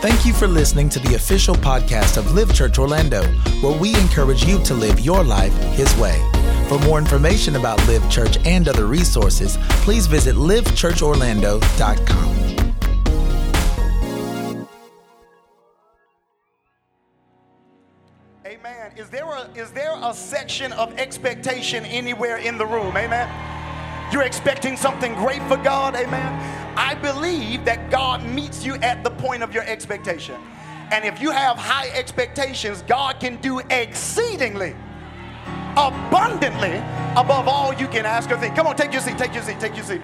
Thank you for listening to the official podcast of Live Church Orlando, where we encourage you to live your life His way. For more information about Live Church and other resources, please visit livechurchorlando.com. Amen. Is there a is there a section of expectation anywhere in the room? Amen. You're expecting something great for God. Amen. I believe that God meets you at the point of your expectation. And if you have high expectations, God can do exceedingly abundantly above all you can ask or think. Come on, take your seat, take your seat, take your seat.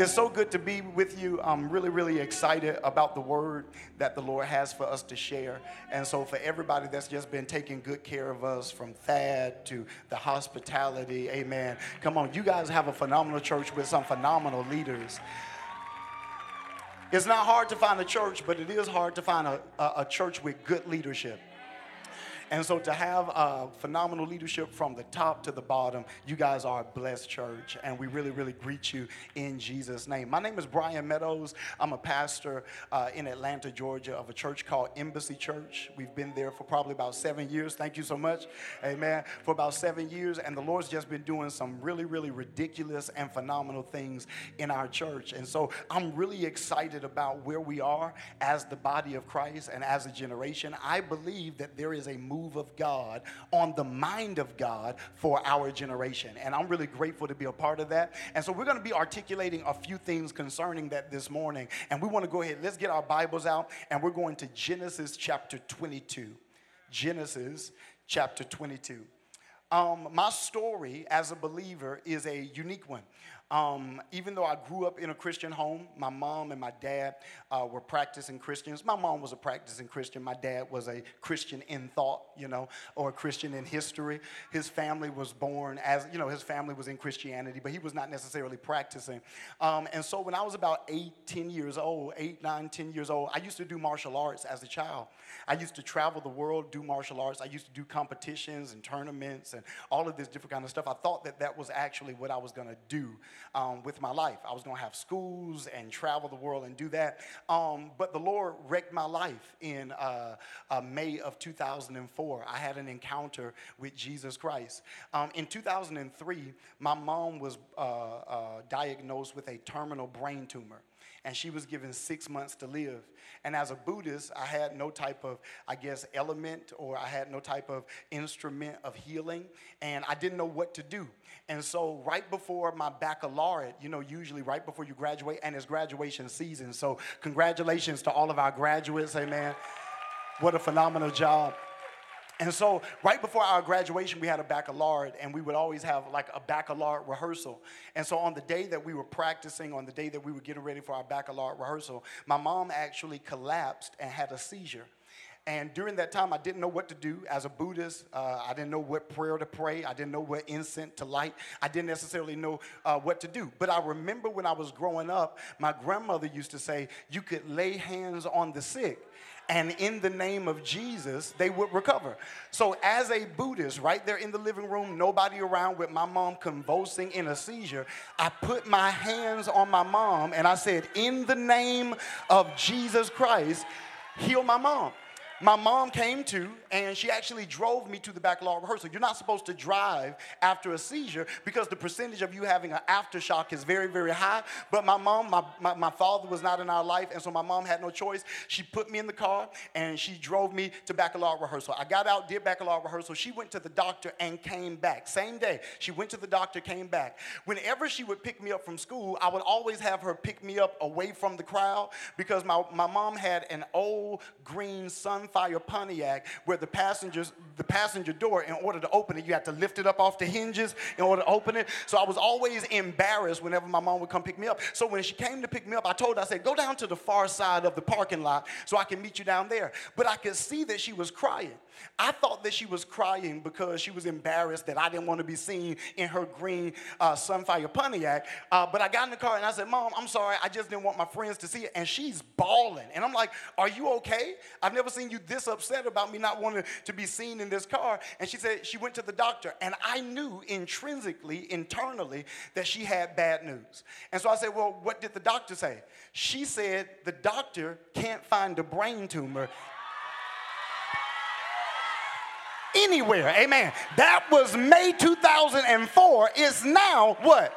It's so good to be with you. I'm really, really excited about the word that the Lord has for us to share. And so, for everybody that's just been taking good care of us from Thad to the hospitality, amen. Come on, you guys have a phenomenal church with some phenomenal leaders. It's not hard to find a church, but it is hard to find a, a, a church with good leadership. And so to have uh, phenomenal leadership from the top to the bottom, you guys are a blessed church. And we really, really greet you in Jesus' name. My name is Bryan Meadows. I'm a pastor uh, in Atlanta, Georgia, of a church called Embassy Church. We've been there for probably about seven years. Thank you so much. Amen. For about seven years. And the Lord's just been doing some really, really ridiculous and phenomenal things in our church. And so I'm really excited about where we are as the body of Christ and as a generation. I believe that there is a movement move of God, on the mind of God for our generation. And I'm really grateful to be a part of that. And so we're going to be articulating a few things concerning that this morning. And we want to go ahead, let's get our Bibles out, and we're going to Genesis chapter 22. Genesis chapter 22. Um, my story as a believer is a unique one. Um, even though I grew up in a Christian home, my mom and my dad uh, were practicing Christians. My mom was a practicing Christian. My dad was a Christian in thought, you know, or a Christian in history. His family was born as, you know, his family was in Christianity, but he was not necessarily practicing. Um, and so when I was about eight, 10 years old, eight, nine, 10 years old, I used to do martial arts as a child. I used to travel the world, do martial arts. I used to do competitions and tournaments and all of this different kind of stuff. I thought that that was actually what I was going to do um, with my life. I was going to have schools and travel the world and do that. Um, but the Lord wrecked my life in uh, uh, May of 2004. I had an encounter with Jesus Christ. Um, in 2003, my mom was uh, uh, diagnosed with a terminal brain tumor and she was given six months to live. And as a Buddhist, I had no type of, I guess, element or I had no type of instrument of healing, and I didn't know what to do. And so, right before my baccalaureate, you know, usually right before you graduate, and it's graduation season. So, congratulations to all of our graduates, amen. What a phenomenal job. And so, right before our graduation, we had a baccalaureate, and we would always have like a baccalaureate rehearsal. And so, on the day that we were practicing, on the day that we were getting ready for our baccalaureate rehearsal, my mom actually collapsed and had a seizure. And during that time, I didn't know what to do as a Buddhist. Uh, I didn't know what prayer to pray. I didn't know what incense to light. I didn't necessarily know uh, what to do. But I remember when I was growing up, my grandmother used to say, You could lay hands on the sick and in the name of Jesus, they would recover. So, as a Buddhist, right there in the living room, nobody around with my mom convulsing in a seizure, I put my hands on my mom and I said, In the name of Jesus Christ, heal my mom my mom came to and she actually drove me to the baccalaureate rehearsal. You're not supposed to drive after a seizure because the percentage of you having an aftershock is very, very high. But my mom, my, my, my, father was not in our life, and so my mom had no choice. She put me in the car and she drove me to baccalaureate rehearsal. I got out, did baccalaureate rehearsal. She went to the doctor and came back. Same day, she went to the doctor, came back. Whenever she would pick me up from school, I would always have her pick me up away from the crowd because my, my mom had an old green Sunfire Pontiac where the passengers, the passenger door, in order to open it, you had to lift it up off the hinges in order to open it. So I was always embarrassed whenever my mom would come pick me up. So when she came to pick me up, I told her, I said, go down to the far side of the parking lot so I can meet you down there. But I could see that she was crying. I thought that she was crying because she was embarrassed that I didn't want to be seen in her green uh, Sunfire Pontiac. Uh, but I got in the car and I said, Mom, I'm sorry. I just didn't want my friends to see it. And she's bawling. And I'm like, Are you okay? I've never seen you this upset about me not wanting to be seen in this car? And she said she went to the doctor. And I knew intrinsically, internally, that she had bad news. And so I said, Well, what did the doctor say? She said, The doctor can't find a brain tumor anywhere. Amen. That was May 2004. Is now what?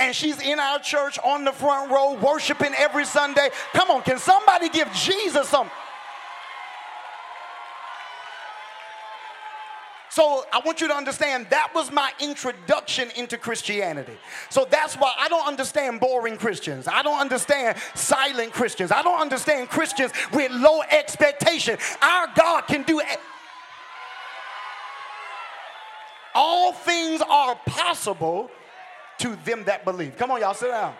and she's in our church on the front row worshiping every Sunday. Come on, can somebody give Jesus some? So I want you to understand that was my introduction into Christianity. So that's why I don't understand boring Christians. I don't understand silent Christians. I don't understand Christians with low expectation. Our God can do it. All things are possible to them that believe. Come on, y'all, sit down.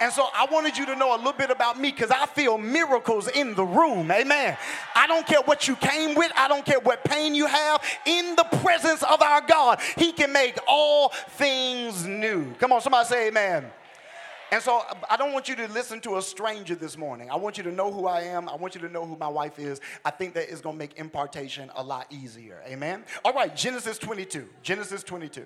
And so I wanted you to know a little bit about me because I feel miracles in the room. Amen. I don't care what you came with, I don't care what pain you have. In the presence of our God, He can make all things new. Come on, somebody say amen. And so uh, I don't want you to listen to a stranger this morning. I want you to know who I am. I want you to know who my wife is. I think that is going to make impartation a lot easier. Amen. All right, Genesis 22. Genesis 22.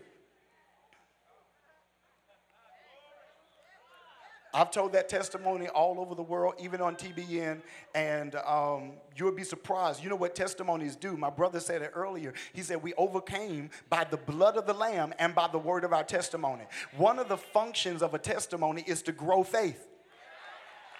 I've told that testimony all over the world, even on TBN, and um, you'll be surprised. You know what testimonies do? My brother said it earlier. He said, We overcame by the blood of the Lamb and by the word of our testimony. One of the functions of a testimony is to grow faith.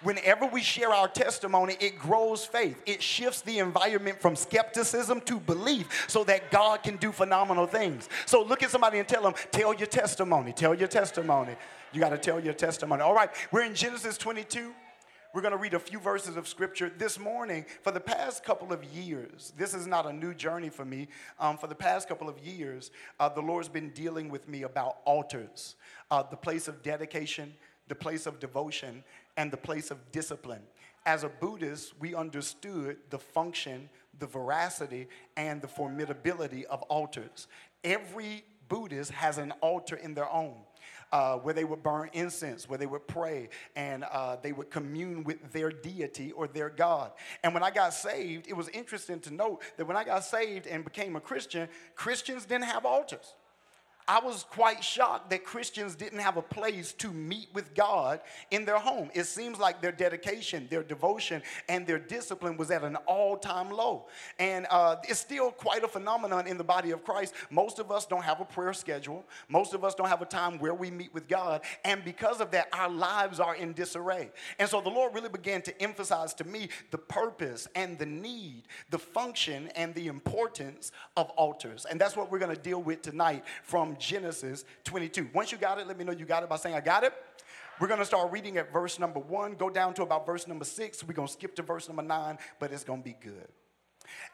Whenever we share our testimony, it grows faith. It shifts the environment from skepticism to belief so that God can do phenomenal things. So look at somebody and tell them, Tell your testimony, tell your testimony. You got to tell your testimony. All right, we're in Genesis 22. We're going to read a few verses of scripture this morning. For the past couple of years, this is not a new journey for me. Um, for the past couple of years, uh, the Lord's been dealing with me about altars, uh, the place of dedication, the place of devotion, and the place of discipline. As a Buddhist, we understood the function, the veracity, and the formidability of altars. Every Buddhist has an altar in their own uh, where they would burn incense, where they would pray, and uh, they would commune with their deity or their God. And when I got saved, it was interesting to note that when I got saved and became a Christian, Christians didn't have altars. I was quite shocked that Christians didn't have a place to meet with God in their home. It seems like their dedication, their devotion, and their discipline was at an all time low. And uh, it's still quite a phenomenon in the body of Christ. Most of us don't have a prayer schedule, most of us don't have a time where we meet with God. And because of that, our lives are in disarray. And so the Lord really began to emphasize to me the purpose and the need, the function and the importance of altars. And that's what we're going to deal with tonight from Genesis 22. Once you got it, let me know you got it by saying, I got it. We're going to start reading at verse number one, go down to about verse number six. We're going to skip to verse number nine, but it's going to be good.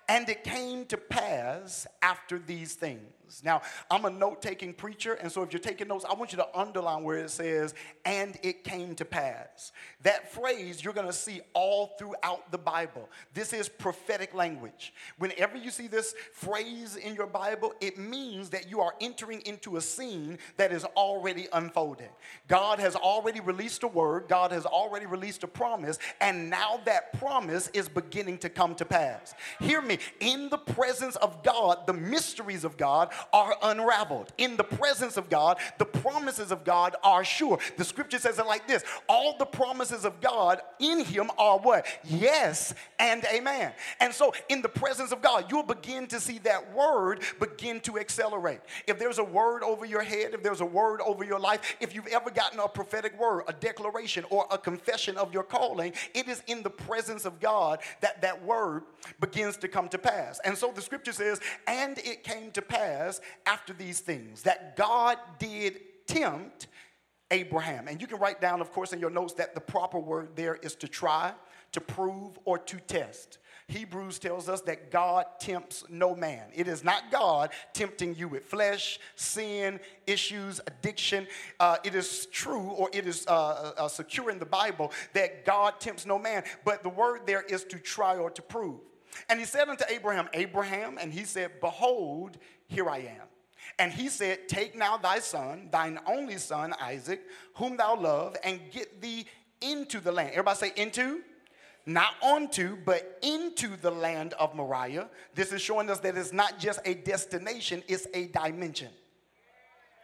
And it came to pass after these things. Now, I'm a note taking preacher, and so if you're taking notes, I want you to underline where it says, and it came to pass. That phrase you're gonna see all throughout the Bible. This is prophetic language. Whenever you see this phrase in your Bible, it means that you are entering into a scene that is already unfolding. God has already released a word, God has already released a promise, and now that promise is beginning to come to pass. Hear me, in the presence of God, the mysteries of God are unraveled. In the presence of God, the promises of God are sure. The scripture says it like this All the promises of God in Him are what? Yes and amen. And so, in the presence of God, you'll begin to see that word begin to accelerate. If there's a word over your head, if there's a word over your life, if you've ever gotten a prophetic word, a declaration, or a confession of your calling, it is in the presence of God that that word begins to come to pass. And so the scripture says, and it came to pass after these things that God did tempt Abraham. And you can write down, of course, in your notes that the proper word there is to try, to prove, or to test. Hebrews tells us that God tempts no man. It is not God tempting you with flesh, sin, issues, addiction. Uh, it is true or it is uh, uh, uh, secure in the Bible that God tempts no man, but the word there is to try or to prove. And he said unto Abraham, Abraham, and he said, Behold, here I am. And he said, Take now thy son, thine only son, Isaac, whom thou love, and get thee into the land. Everybody say, into? not onto, but into the land of Moriah. This is showing us that it's not just a destination, it's a dimension.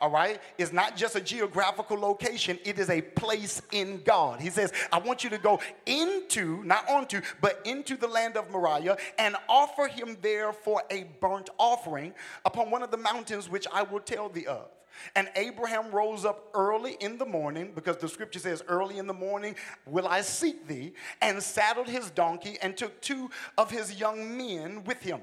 All right? It's not just a geographical location, it is a place in God. He says, I want you to go into, not onto, but into the land of Moriah and offer him there for a burnt offering upon one of the mountains which I will tell thee of. And Abraham rose up early in the morning, because the scripture says, Early in the morning will I seek thee, and saddled his donkey and took two of his young men with him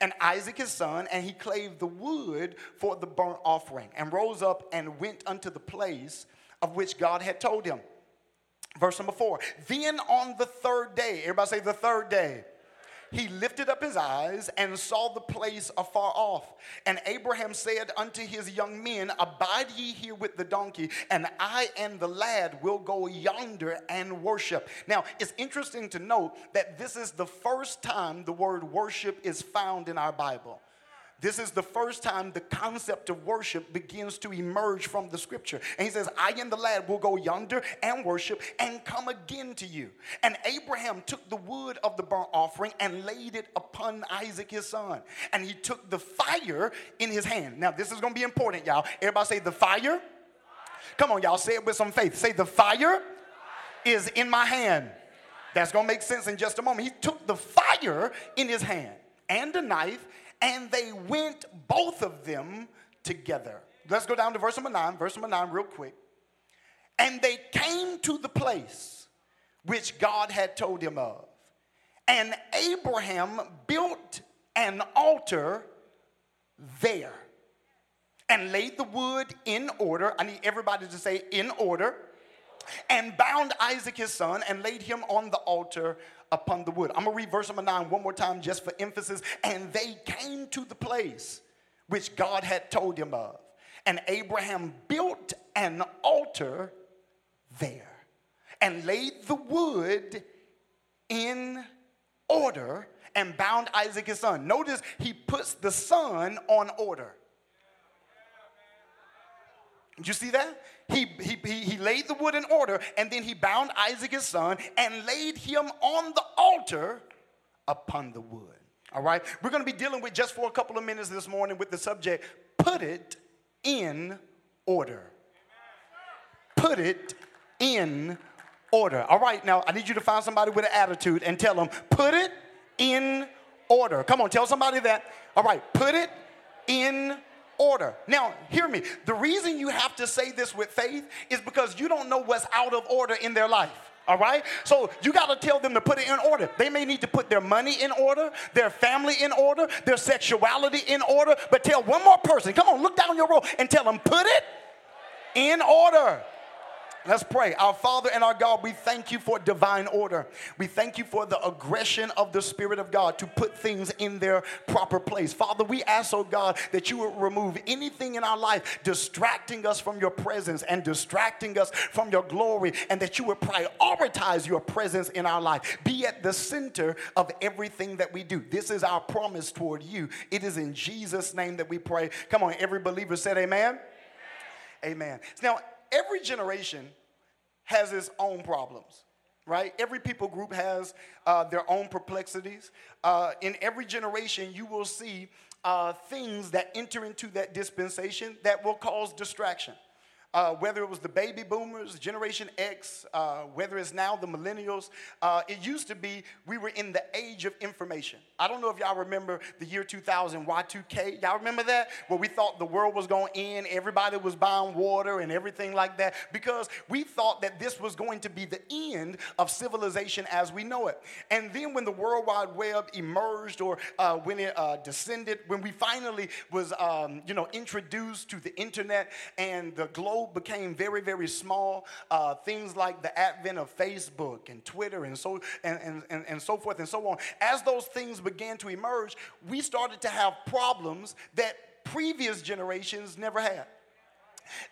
and Isaac his son, and he clave the wood for the burnt offering, and rose up and went unto the place of which God had told him. Verse number four. Then on the third day, everybody say the third day he lifted up his eyes and saw the place afar off. And Abraham said unto his young men, Abide ye here with the donkey, and I and the lad will go yonder and worship. Now, it's interesting to note that this is the first time the word worship is found in our Bible. This is the first time the concept of worship begins to emerge from the scripture. And he says, I and the lad will go yonder and worship and come again to you. And Abraham took the wood of the burnt offering and laid it upon Isaac his son. And he took the fire in his hand. Now, this is going to be important, y'all. Everybody say, the fire. Come on, y'all, say it with some faith. Say, the fire is in my hand. That's going to make sense in just a moment. He took the fire in his hand and a knife and they went both of them together. Let's go down to verse number nine, verse number nine, real quick. And they came to the place which God had told him of. And Abraham built an altar there and laid the wood in order. I need everybody to say, in order. And bound Isaac his son and laid him on the altar upon the wood. I'm going to read verse number nine one more time just for emphasis. And they came to the place which God had told him of. And Abraham built an altar there and laid the wood in order and bound Isaac his son. Notice he puts the son on order. You see that? He, he, he, laid the wood in order and then he bound Isaac his son and laid him on the altar upon the wood. All right? We're going to be dealing with just for a couple of minutes this morning with the subject put it in order. Put it in order. All right, now I need you to find somebody with an attitude and tell them, put it in order. Come on, tell somebody that. All right, put it in order. Now, hear me. The reason you have to say this with faith is because you don't know what's out of order in their life. All right? So you got to tell them to put it in order. They may need to put their money in order, their family in order, their sexuality in order. But tell one more person, come on, look down your row and tell them, put it in order. Let's pray. Our Father and our God, we thank you for divine order. We thank you for the aggression of the Spirit of God to put things in their proper place. Father, we ask, oh God, that you would remove anything in our life distracting us from your presence and distracting us from your glory, and that you would prioritize your presence in our life. Be at the center of everything that we do. This is our promise toward you. It is in Jesus' name that we pray. Come on, every believer said, Amen. Amen. amen. Now, every generation has its own problems right? Every people group has uh, their own perplexities. Uh, in every generation, you will see uh, things that enter into that dispensation that will cause distraction uh, whether it was the baby boomers, Generation X, uh, whether it's now the millennials. Uh, it used to be we were in the age of information. I don't know if y'all remember the year 2000, Y2K. Y'all remember that? Where we thought the world was going to end, everybody was buying water and everything like that, because we thought that this was going to be the end of civilization as we know it. And then when the World Wide Web emerged or uh, when it uh, descended, when we finally was, um, you know, introduced to the internet and the global became very, very small, uh, things like the advent of Facebook and Twitter and so, and, and, and, and so forth and so on, as those things began to emerge, we started to have problems that previous generations never had.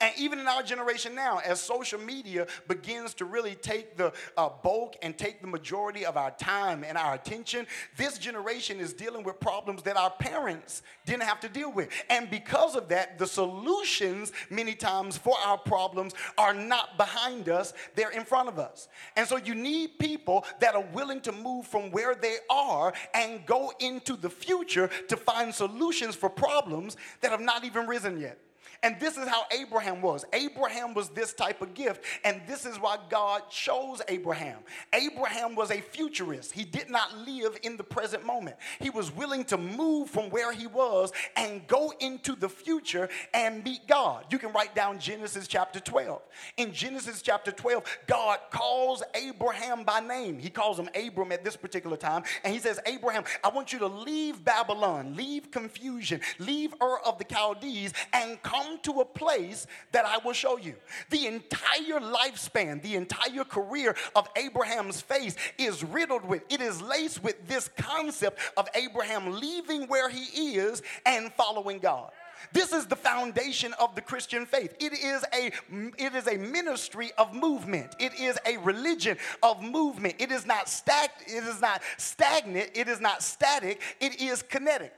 And even in our generation now, as social media begins to really take the uh, bulk and take the majority of our time and our attention, this generation is dealing with problems that our parents didn't have to deal with. And because of that, the solutions many times for our problems are not behind us, they're in front of us. And so you need people that are willing to move from where they are and go into the future to find solutions for problems that have not even risen yet. And this is how Abraham was. Abraham was this type of gift, and this is why God chose Abraham. Abraham was a futurist. He did not live in the present moment. He was willing to move from where he was and go into the future and meet God. You can write down Genesis chapter 12. In Genesis chapter 12, God calls Abraham by name. He calls him Abram at this particular time, and he says, Abraham, I want you to leave Babylon, leave confusion, leave Ur of the Chaldees, and come come to a place that I will show you. The entire lifespan, the entire career of Abraham's faith is riddled with, it is laced with this concept of Abraham leaving where he is and following God. This is the foundation of the Christian faith. It is a it is a ministry of movement. It is a religion of movement. It is not stag, it is not stagnant, it is not static, it is kinetic.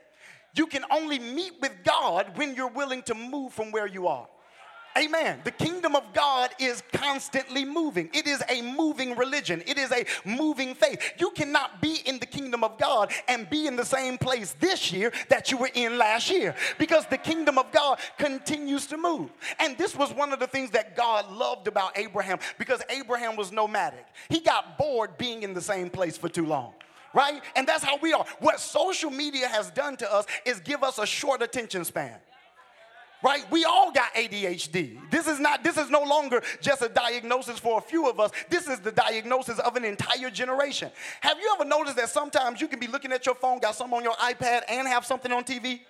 You can only meet with God when you're willing to move from where you are. Amen. The kingdom of God is constantly moving. It is a moving religion. It is a moving faith. You cannot be in the kingdom of God and be in the same place this year that you were in last year because the kingdom of God continues to move. And this was one of the things that God loved about Abraham because Abraham was nomadic. He got bored being in the same place for too long right? And that's how we are. What social media has done to us is give us a short attention span. Right? We all got ADHD. This is not this is no longer just a diagnosis for a few of us. This is the diagnosis of an entire generation. Have you ever noticed that sometimes you can be looking at your phone, got something on your iPad and have something on TV?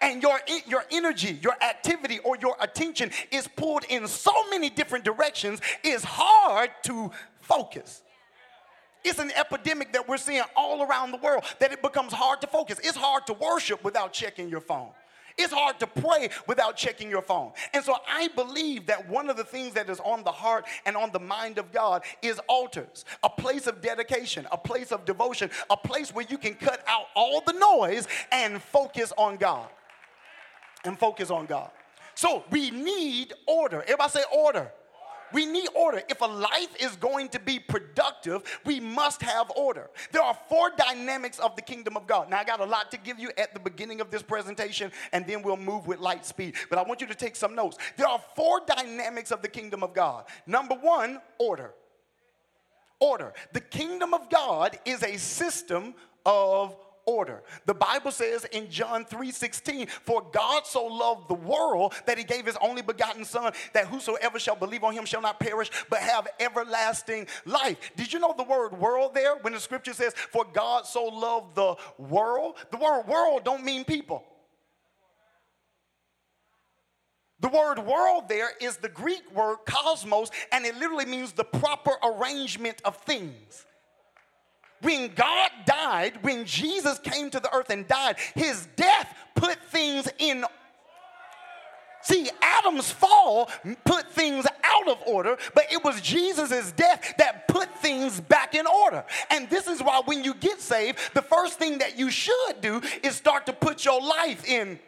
and your, your energy, your activity, or your attention is pulled in so many different directions, it's hard to focus. It's an epidemic that we're seeing all around the world that it becomes hard to focus. It's hard to worship without checking your phone. It's hard to pray without checking your phone. And so I believe that one of the things that is on the heart and on the mind of God is altars, a place of dedication, a place of devotion, a place where you can cut out all the noise and focus on God. And focus on God. So we need order. Everybody say order. We need order. If a life is going to be productive, we must have order. There are four dynamics of the kingdom of God. Now, I got a lot to give you at the beginning of this presentation, and then we'll move with light speed. But I want you to take some notes. There are four dynamics of the kingdom of God. Number one, order. Order. The kingdom of God is a system of order. The Bible says in John 3:16, "For God so loved the world that he gave his only begotten son that whosoever shall believe on him shall not perish but have everlasting life." Did you know the word world there when the scripture says, "For God so loved the world"? The word world don't mean people. The word world there is the Greek word cosmos, and it literally means the proper arrangement of things. When God died, when Jesus came to the earth and died, his death put things in See, Adam's fall put things out of order, but it was Jesus' death that put things back in order. And this is why when you get saved, the first thing that you should do is start to put your life in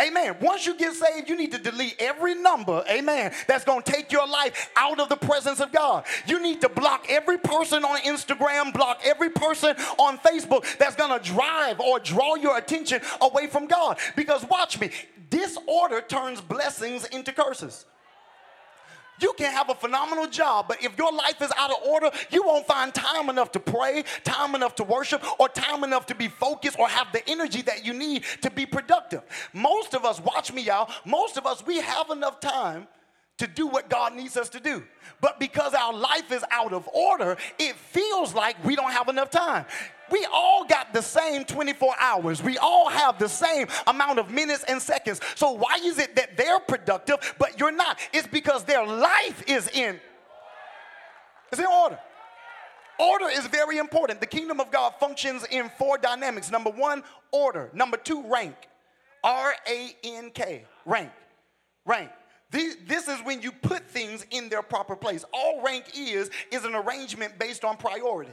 Amen. Once you get saved, you need to delete every number, amen, that's going to take your life out of the presence of God. You need to block every person on Instagram, block every person on Facebook that's going to drive or draw your attention away from God. Because watch me, disorder turns blessings into curses. You can have a phenomenal job, but if your life is out of order, you won't find time enough to pray, time enough to worship, or time enough to be focused or have the energy that you need to be productive. Most of us, watch me, y'all, most of us, we have enough time to do what God needs us to do. But because our life is out of order, it feels like we don't have enough time. We all got the same 24 hours. We all have the same amount of minutes and seconds. So why is it that they're productive but you're not? It's because their life is in it's in order. Order is very important. The kingdom of God functions in four dynamics. Number 1, order. Number 2, rank. R A N K. Rank. Rank. This is when you put things in their proper place. All rank is, is an arrangement based on priority.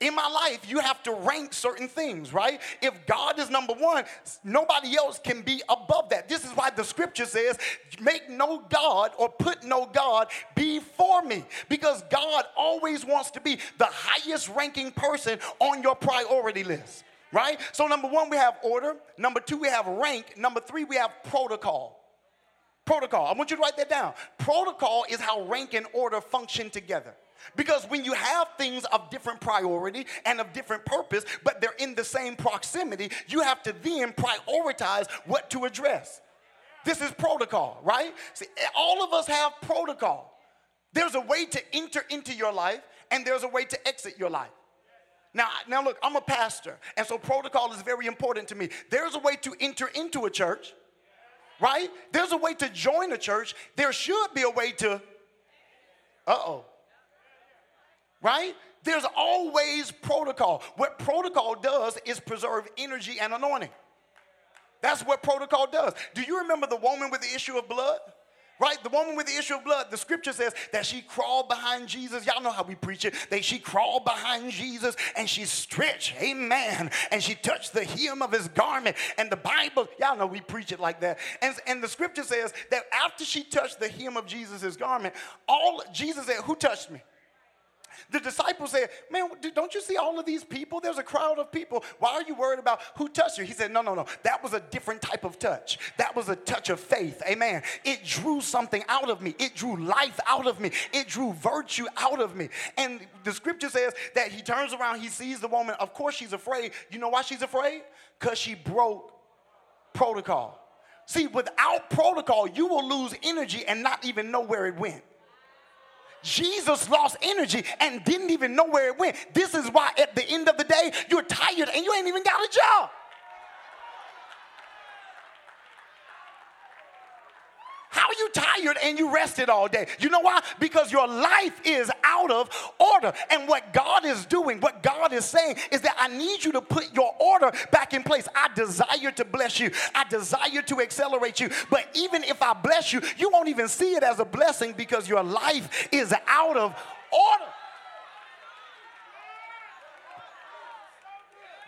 In my life, you have to rank certain things, right? If God is number one, nobody else can be above that. This is why the scripture says, make no God or put no God before me. Because God always wants to be the highest ranking person on your priority list, right? So, number one, we have order. Number two, we have rank. Number three, we have protocol. Protocol. I want you to write that down. Protocol is how rank and order function together. Because when you have things of different priority and of different purpose, but they're in the same proximity, you have to then prioritize what to address. This is protocol, right? See, all of us have protocol. There's a way to enter into your life, and there's a way to exit your life. Now, now look, I'm a pastor, and so protocol is very important to me. There's a way to enter into a church, right? There's a way to join a church. There should be a way to, uh oh right? There's always protocol. What protocol does is preserve energy and anointing. That's what protocol does. Do you remember the woman with the issue of blood? Right? The woman with the issue of blood, the scripture says that she crawled behind Jesus. Y'all know how we preach it. That she crawled behind Jesus and she stretched, amen. And she touched the hem of his garment. And the Bible, y'all know we preach it like that. And, and the scripture says that after she touched the hem of Jesus' garment, all Jesus said, Who touched me? The disciples said, Man, don't you see all of these people? There's a crowd of people. Why are you worried about who touched you? He said, No, no, no. That was a different type of touch. That was a touch of faith. Amen. It drew something out of me, it drew life out of me, it drew virtue out of me. And the scripture says that he turns around, he sees the woman. Of course, she's afraid. You know why she's afraid? Because she broke protocol. See, without protocol, you will lose energy and not even know where it went. Jesus lost energy and didn't even know where it went. This is why at the end of the day, you're tired and you ain't even got a job. How are you tired and you rested all day? You know why? Because your life is out of order. And what God is doing, what God is saying, is that I need you to put your order back in place. I desire to bless you, I desire to accelerate you. But even if I bless you, you won't even see it as a blessing because your life is out of order.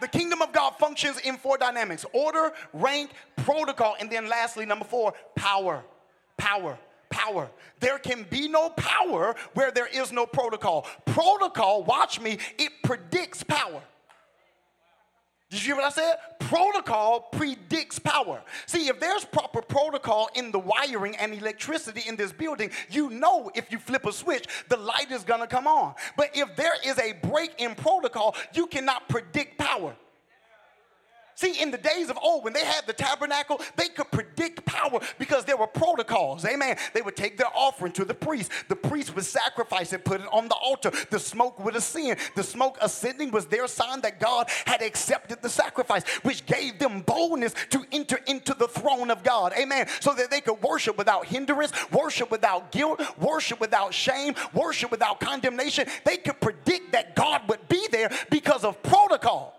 The kingdom of God functions in four dynamics order, rank, protocol, and then lastly, number four, power power power. There can be no power where there is no protocol. Protocol, watch me, it predicts power. Did you hear what I said? Protocol predicts power. See, if there's proper protocol in the wiring and electricity in this building, you know if you flip a switch, the light is gonna come on. But if there is a break in protocol, you cannot predict power. See, in the days of old, when they had the tabernacle, they could predict power because there were protocols. Amen. They would take their offering to the priest. The priest would sacrifice and put it on the altar. The smoke would ascend. The smoke ascending was their sign that God had accepted the sacrifice, which gave them boldness to enter into the throne of God. Amen. So that they could worship without hindrance, worship without guilt, worship without shame, worship without condemnation. They could predict that God would be there because of protocol.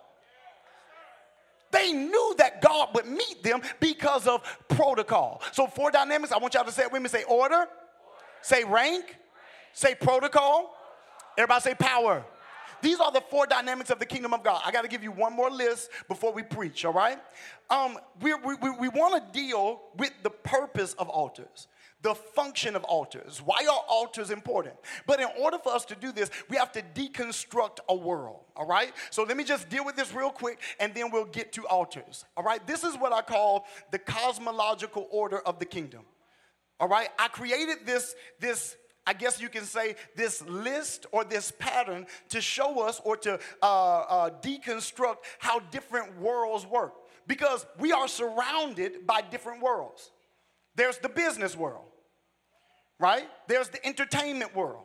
They knew that God would meet them because of protocol. So, four dynamics, I want y'all to say it with me say order, order. say rank, rank, say protocol. Everybody say power. These are the four dynamics of the kingdom of God. I got to give you one more list before we preach, all right? Um, we, we, we want to deal with the purpose of altars the function of altars. Why are altars important? But in order for us to do this, we have to deconstruct a world, all right? So let me just deal with this real quick and then we'll get to altars, all right? This is what I call the cosmological order of the kingdom, all right? I created this, this, I guess you can say this list or this pattern to show us or to uh, uh, deconstruct how different worlds work because we are surrounded by different worlds. There's the business world, right? There's the entertainment world.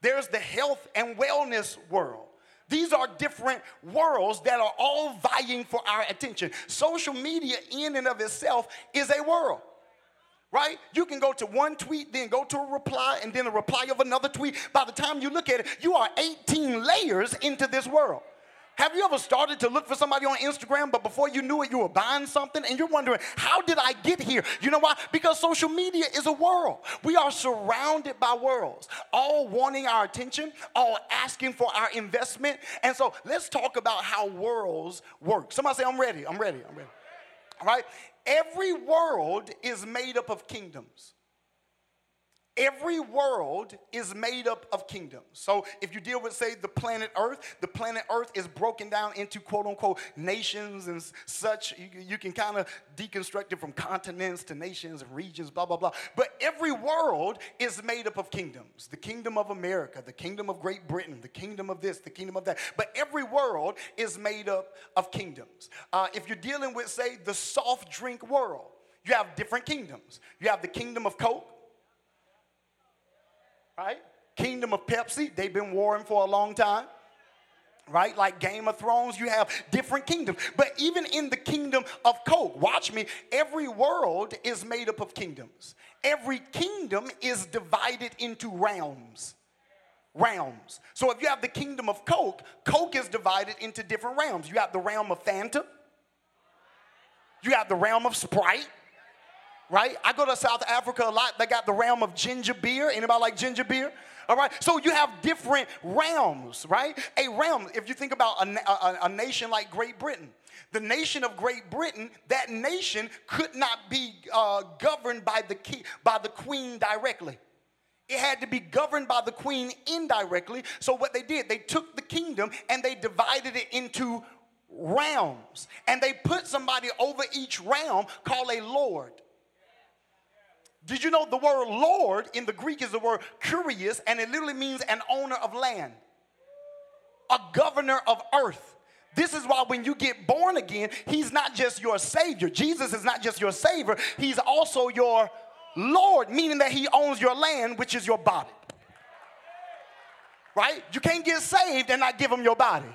There's the health and wellness world. These are different worlds that are all vying for our attention. Social media, in and of itself, is a world right? You can go to one tweet, then go to a reply, and then a reply of another tweet. By the time you look at it, you are 18 layers into this world. Have you ever started to look for somebody on Instagram, but before you knew it, you were buying something and you're wondering, how did I get here? You know why? Because social media is a world. We are surrounded by worlds, all wanting our attention, all asking for our investment. And so let's talk about how worlds work. Somebody say, I'm ready, I'm ready, I'm ready. All right? Every world is made up of kingdoms. Every world is made up of kingdoms. So if you deal with, say, the planet Earth, the planet Earth is broken down into quote unquote nations and such. You, you can kind of deconstruct it from continents to nations and regions, blah, blah, blah. But every world is made up of kingdoms the kingdom of America, the kingdom of Great Britain, the kingdom of this, the kingdom of that. But every world is made up of kingdoms. Uh, if you're dealing with, say, the soft drink world, you have different kingdoms. You have the kingdom of Coke right? Kingdom of Pepsi, they've been warring for a long time. Right? Like Game of Thrones, you have different kingdoms. But even in the kingdom of Coke, watch me, every world is made up of kingdoms. Every kingdom is divided into realms. Realms. So if you have the kingdom of Coke, Coke is divided into different realms. You have the realm of Fanta, you have the realm of Sprite, right? I go to South Africa a lot. They got the realm of ginger beer. Anybody like ginger beer? All right. So you have different realms, right? A realm, if you think about a, a, a, nation like Great Britain, the nation of Great Britain, that nation could not be uh, governed by the, key, by the queen directly. It had to be governed by the queen indirectly. So what they did, they took the kingdom and they divided it into realms. And they put somebody over each realm called a lord. Did you know the word Lord in the Greek is the word kurios, and it literally means an owner of land, a governor of earth. This is why when you get born again, he's not just your savior. Jesus is not just your savior, he's also your Lord, meaning that he owns your land, which is your body. Right? You can't get saved and not give him your body.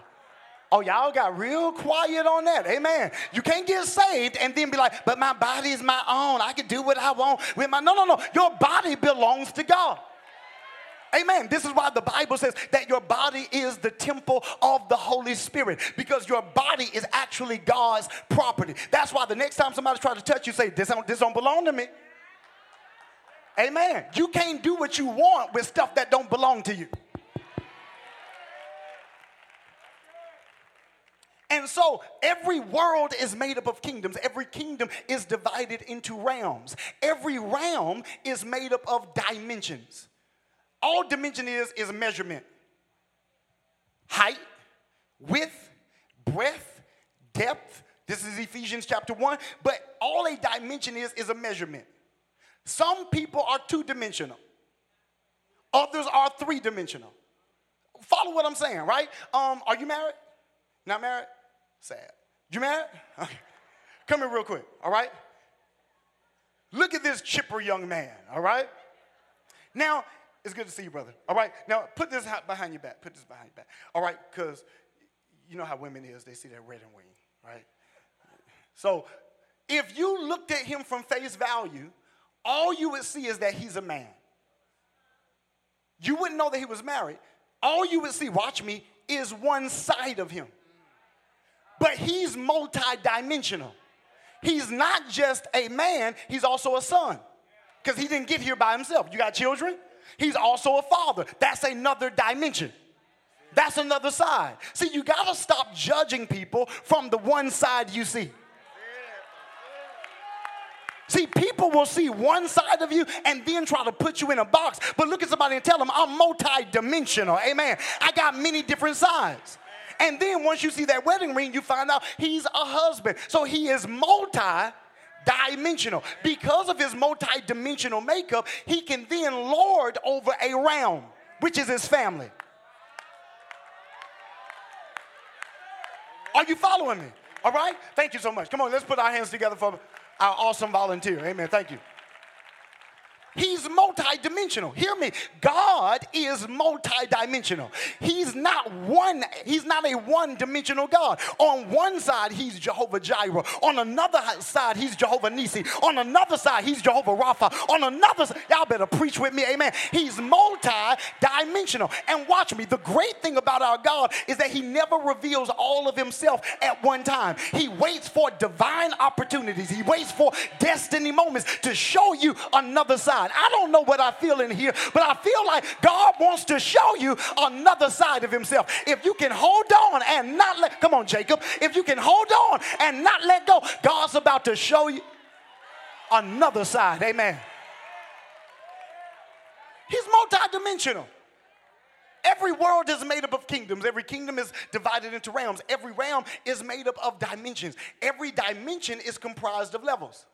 Oh, y'all got real quiet on that. Amen. You can't get saved and then be like, but my body is my own. I can do what I want with my. No, no, no. Your body belongs to God. Amen. This is why the Bible says that your body is the temple of the Holy Spirit because your body is actually God's property. That's why the next time somebody tries to touch you, say, This don't, this don't belong to me. Amen. You can't do what you want with stuff that don't belong to you. And so every world is made up of kingdoms. Every kingdom is divided into realms. Every realm is made up of dimensions. All dimension is is measurement. Height, width, breadth, depth. This is Ephesians chapter 1, but all a dimension is is a measurement. Some people are two-dimensional. Others are three-dimensional. Follow what I'm saying, right? Um, are you married? Not married? Sad. You married? Okay. Come here real quick, all right? Look at this chipper young man, all right? Now, it's good to see you, brother. All right? Now, put this behind your back. Put this behind your back. All right? Because you know how women is. They see that red and wing, right? So, if you looked at him from face value, all you would see is that he's a man. You wouldn't know that he was married. All you would see, watch me, is one side of him. But he's multidimensional. He's not just a man, he's also a son. Because he didn't get here by himself. You got children? He's also a father. That's another dimension. That's another side. See, you got to stop judging people from the one side you see. See, people will see one side of you and then try to put you in a box. But look at somebody and tell them, I'm multidimensional. Amen. I got many different sides. And then once you see that wedding ring, you find out he's a husband. So he is multi dimensional. Because of his multi dimensional makeup, he can then lord over a realm, which is his family. Are you following me? All right? Thank you so much. Come on, let's put our hands together for our awesome volunteer. Amen. Thank you. He's multidimensional. Hear me. God is multidimensional. He's not one, he's not a one-dimensional God. On one side, he's Jehovah Jireh. On another side, he's Jehovah Nisi. On another side, he's Jehovah Rapha. On another side, y'all better preach with me, amen. He's multi-dimensional. And watch me, the great thing about our God is that he never reveals all of himself at one time. He waits for divine opportunities. He waits for destiny moments to show you another side I don't know what I feel in here, but I feel like God wants to show you another side of himself. If you can hold on and not let, come on, Jacob, if you can hold on and not let go, God's about to show you another side. Amen. He's multidimensional. Every world is made up of kingdoms. Every kingdom is divided into realms. Every realm is made up of dimensions. Every dimension is comprised of levels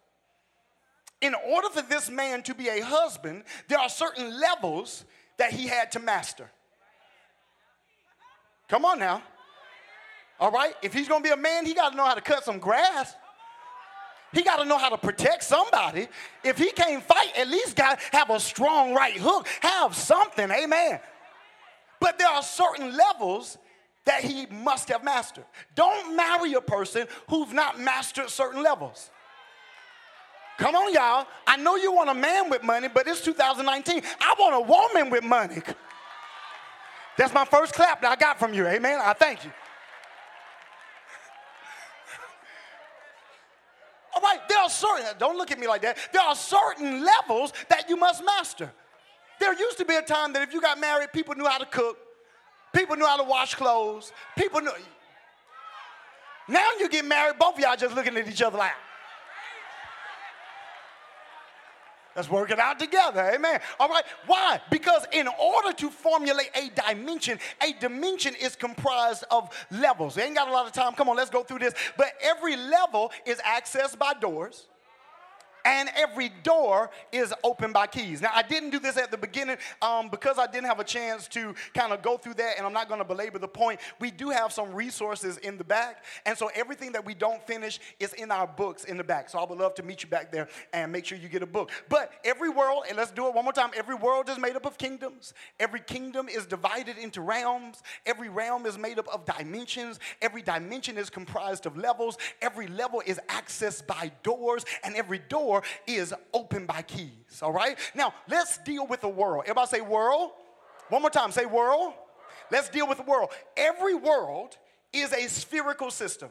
in order for this man to be a husband, there are certain levels that he had to master. Come on now. All right? If he's gonna be a man, he gotta know how to cut some grass. He got to know how to protect somebody. If he can't fight, at least got to have a strong right hook. Have something, amen. But there are certain levels that he must have mastered. Don't marry a person who's not mastered certain levels. Come on, y'all. I know you want a man with money, but it's 2019. I want a woman with money. That's my first clap that I got from you. Amen. I thank you. All right, there are certain, don't look at me like that. There are certain levels that you must master. There used to be a time that if you got married, people knew how to cook, people knew how to wash clothes, people knew. Now you get married, both of y'all just looking at each other like, Let's work it out together. Amen. All right. Why? Because in order to formulate a dimension, a dimension is comprised of levels. We ain't got a lot of time. Come on, let's go through this. But every level is accessed by doors and every door is opened by keys. Now, I didn't do this at the beginning um, because I didn't have a chance to kind of go through that, and I'm not going to belabor the point. We do have some resources in the back, and so everything that we don't finish is in our books in the back. So I would love to meet you back there and make sure you get a book. But every world, and let's do it one more time every world is made up of kingdoms, every kingdom is divided into realms, every realm is made up of dimensions, every dimension is comprised of levels, every level is accessed by doors, and every door door is opened by keys, all right? Now, let's deal with the world. Everybody say world. One more time, say world. Let's deal with the world. Every world is a spherical system.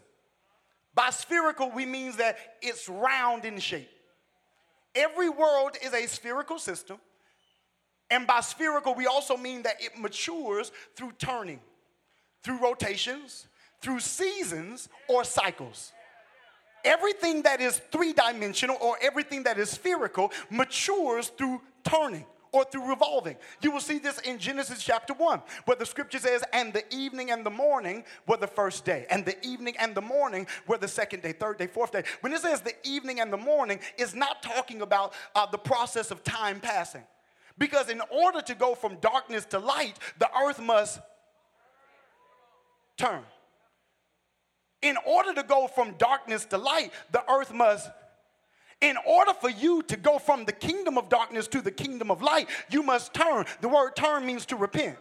By spherical, we mean that it's round in shape. Every world is a spherical system. And by spherical, we also mean that it matures through turning, through rotations, through seasons or cycles everything that is three dimensional or everything that is spherical matures through turning or through revolving. You will see this in Genesis chapter 1, where the scripture says, And the evening and the morning were the first day, and the evening and the morning were the second day, third day, fourth day. When it says the evening and the morning, it's not talking about uh, the process of time passing. Because in order to go from darkness to light, the earth must turn in order to go from darkness to light, the earth must. In order for you to go from the kingdom of darkness to the kingdom of light, you must turn. The word turn means to repent.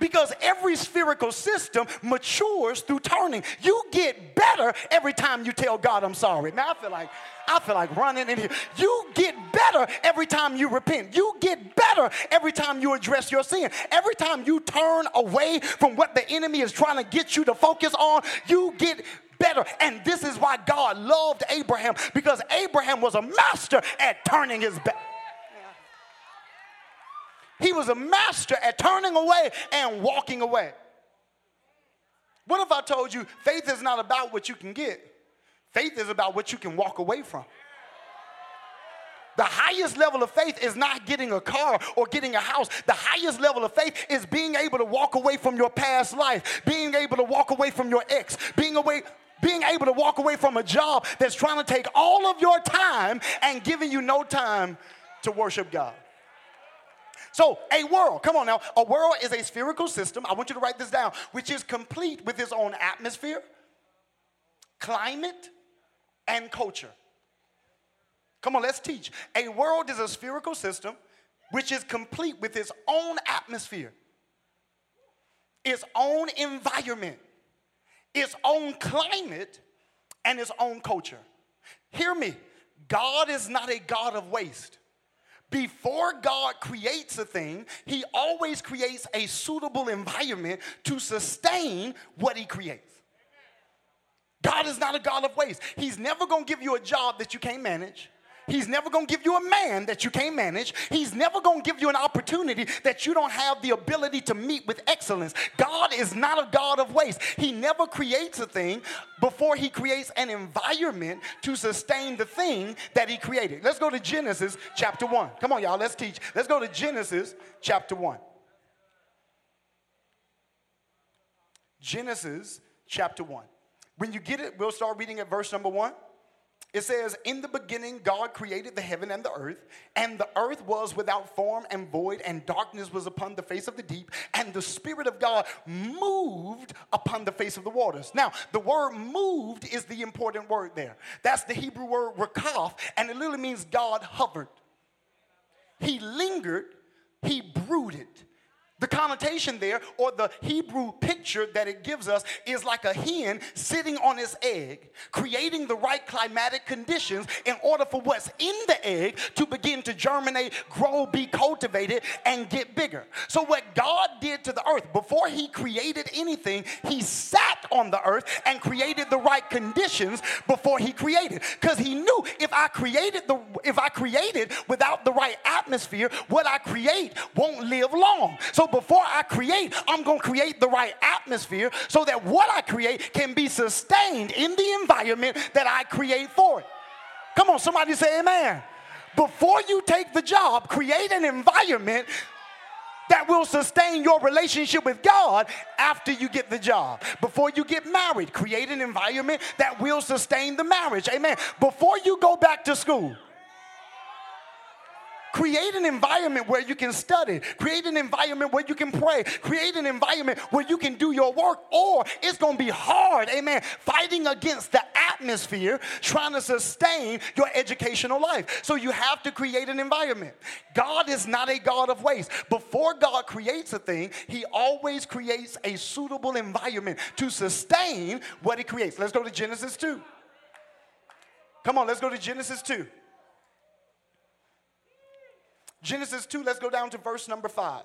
Because every spherical system matures through turning. You get better every time you tell God, I'm sorry. Now I feel like I feel like running in here. You get better every time you repent. You get better every time you address your sin. Every time you turn away from what the enemy is trying to get you to focus on, you get better. And this is why God loved Abraham because Abraham was a master at turning his back. He was a master at turning away and walking away. What if I told you faith is not about what you can get? Faith is about what you can walk away from. The highest level of faith is not getting a car or getting a house. The highest level of faith is being able to walk away from your past life, being able to walk away from your ex, being away being able to walk away from a job that's trying to take all of your time and giving you no time to worship God. So, a world, come on now, a world is a spherical system. I want you to write this down, which is complete with its own atmosphere, climate, and culture. Come on, let's teach. A world is a spherical system which is complete with its own atmosphere, its own environment, its own climate, and its own culture. Hear me. God is not a God of waste. Before God creates a thing, He always creates a suitable environment to sustain what He creates. God is not a God of waste. He's never gonna give you a job that you can't manage. He's never going to give you a man that you can't manage. He's never going to give you an opportunity that you don't have the ability to meet with excellence. God is not a God of waste. He never creates a thing before he creates an environment to sustain the thing that he created. Let's go to Genesis chapter 1. Come on, y'all, let's teach. Let's go to Genesis chapter 1. Genesis chapter 1. When you get it, we'll start reading at verse number 1. It says, In the beginning, God created the heaven and the earth, and the earth was without form and void, and darkness was upon the face of the deep, and the Spirit of God moved upon the face of the waters. Now, the word moved is the important word there. That's the Hebrew word rakaf, and it literally means God hovered. He lingered, he brooded. The connotation there, or the Hebrew picture that it gives us, is like a hen sitting on its egg, creating the right climatic conditions in order for what's in the egg to begin to germinate, grow, be cultivated, and get bigger. So, what God did to the earth, before He created anything, He sat on the earth and created the right conditions before He created. Because He knew if I created the if I created without the right atmosphere, what I create won't live long. So before I create, I'm going to create the right atmosphere so that what I create can be sustained in the environment that I create for it. Come on, somebody say amen. Before you take the job, create an environment that will sustain your relationship with God after you get the job. Before you get married, create an environment that will sustain the marriage. Amen. Before you go back to school, Create an environment where you can study. Create an environment where you can pray. Create an environment where you can do your work, or it's going to be hard, amen, fighting against the atmosphere trying to sustain your educational life. So you have to create an environment. God is not a God of waste. Before God creates a thing, He always creates a suitable environment to sustain what He creates. Let's go to Genesis 2. Come on, let's go to Genesis 2. Genesis 2, let's go down to verse number 5.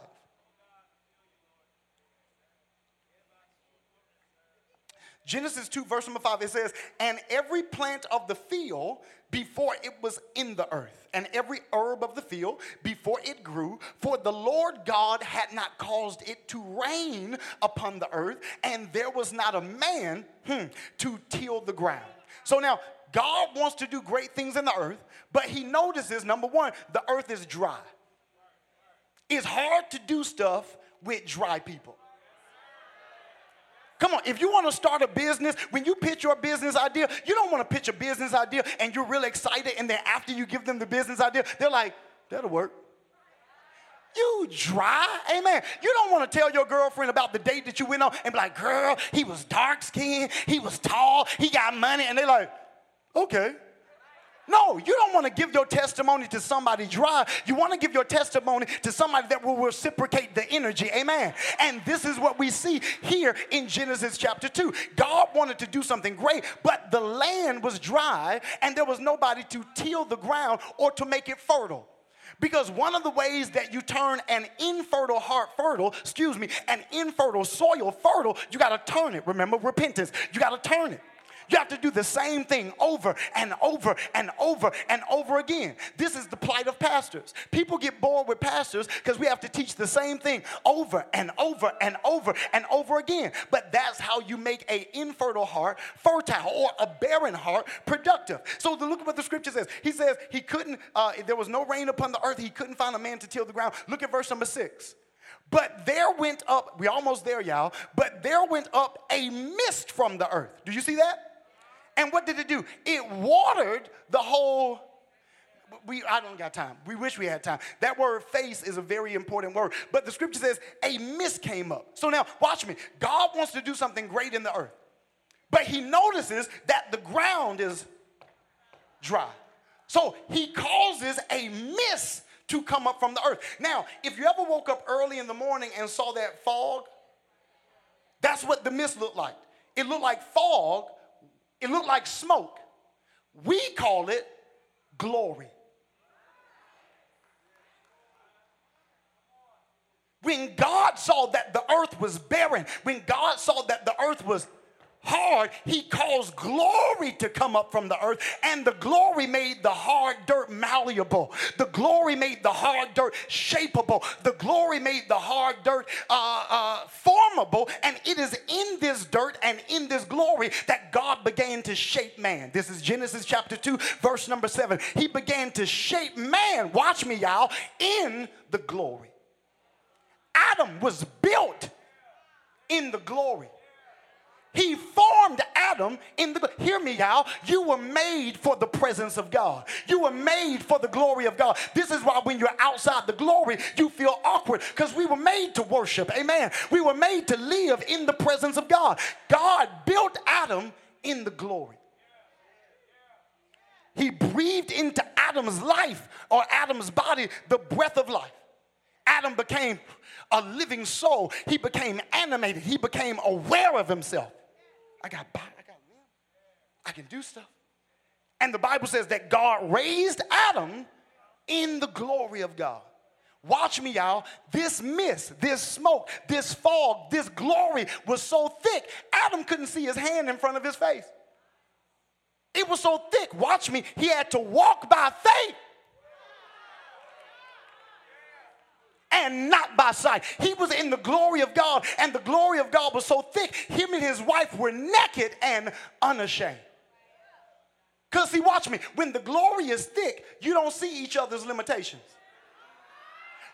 Genesis 2, verse number 5, it says, And every plant of the field before it was in the earth, and every herb of the field before it grew, for the Lord God had not caused it to rain upon the earth, and there was not a man hmm, to till the ground. So now, God wants to do great things in the earth, but he notices number one, the earth is dry. It's hard to do stuff with dry people. Come on, if you want to start a business, when you pitch your business idea, you don't want to pitch a business idea and you're really excited, and then after you give them the business idea, they're like, that'll work. You dry, amen. You don't want to tell your girlfriend about the date that you went on and be like, girl, he was dark skinned, he was tall, he got money, and they're like, okay. No, you don't want to give your testimony to somebody dry. You want to give your testimony to somebody that will reciprocate the energy. Amen. And this is what we see here in Genesis chapter 2. God wanted to do something great, but the land was dry and there was nobody to till the ground or to make it fertile. Because one of the ways that you turn an infertile heart fertile, excuse me, an infertile soil fertile, you got to turn it. Remember, repentance. You got to turn it. You have to do the same thing over and over and over and over again. This is the plight of pastors. People get bored with pastors because we have to teach the same thing over and over and over and over again. But that's how you make a infertile heart fertile or a barren heart productive. So look at what the scripture says. He says he couldn't, uh, there was no rain upon the earth. He couldn't find a man to till the ground. Look at verse number six. But there went up, we almost there, y'all, but there went up a mist from the earth. Do you see that? And what did it do? It watered the whole. We, I don't got time. We wish we had time. That word face is a very important word. But the scripture says a mist came up. So now, watch me. God wants to do something great in the earth. But he notices that the ground is dry. So he causes a mist to come up from the earth. Now, if you ever woke up early in the morning and saw that fog, that's what the mist looked like. It looked like fog, it looked like smoke. We call it glory. When God saw that the earth was barren, when God saw that the earth was hard, he caused glory to come up from the earth, and the glory made the hard dirt malleable. The glory made the hard dirt shapeable. The glory made the hard dirt uh, uh, formable, and it is in this dirt and in this glory that God began to shape man. This is Genesis chapter 2, verse number 7. He began to shape man, watch me, y'all, in the glory. Adam was built in the glory. He formed Adam in the hear me y'all. You were made for the presence of God. You were made for the glory of God. This is why when you're outside the glory you feel awkward because we were made to worship. Amen. We were made to live in the presence of God. God built Adam in the glory. He breathed into Adam's life or Adam's body the breath of life. Adam became a living soul. He became animated. He became aware of himself. I got body, I got limb. I can do stuff. And the Bible says that God raised Adam in the glory of God. Watch me, y'all. This mist, this smoke, this fog, this glory was so thick, Adam couldn't see his hand in front of his face. It was so thick. Watch me. He had to walk by faith and not by sight. He was in the glory of God, and the glory of God was so thick, him and his wife were naked and unashamed. Because, see, watch me, when the glory is thick, you don't see each other's limitations.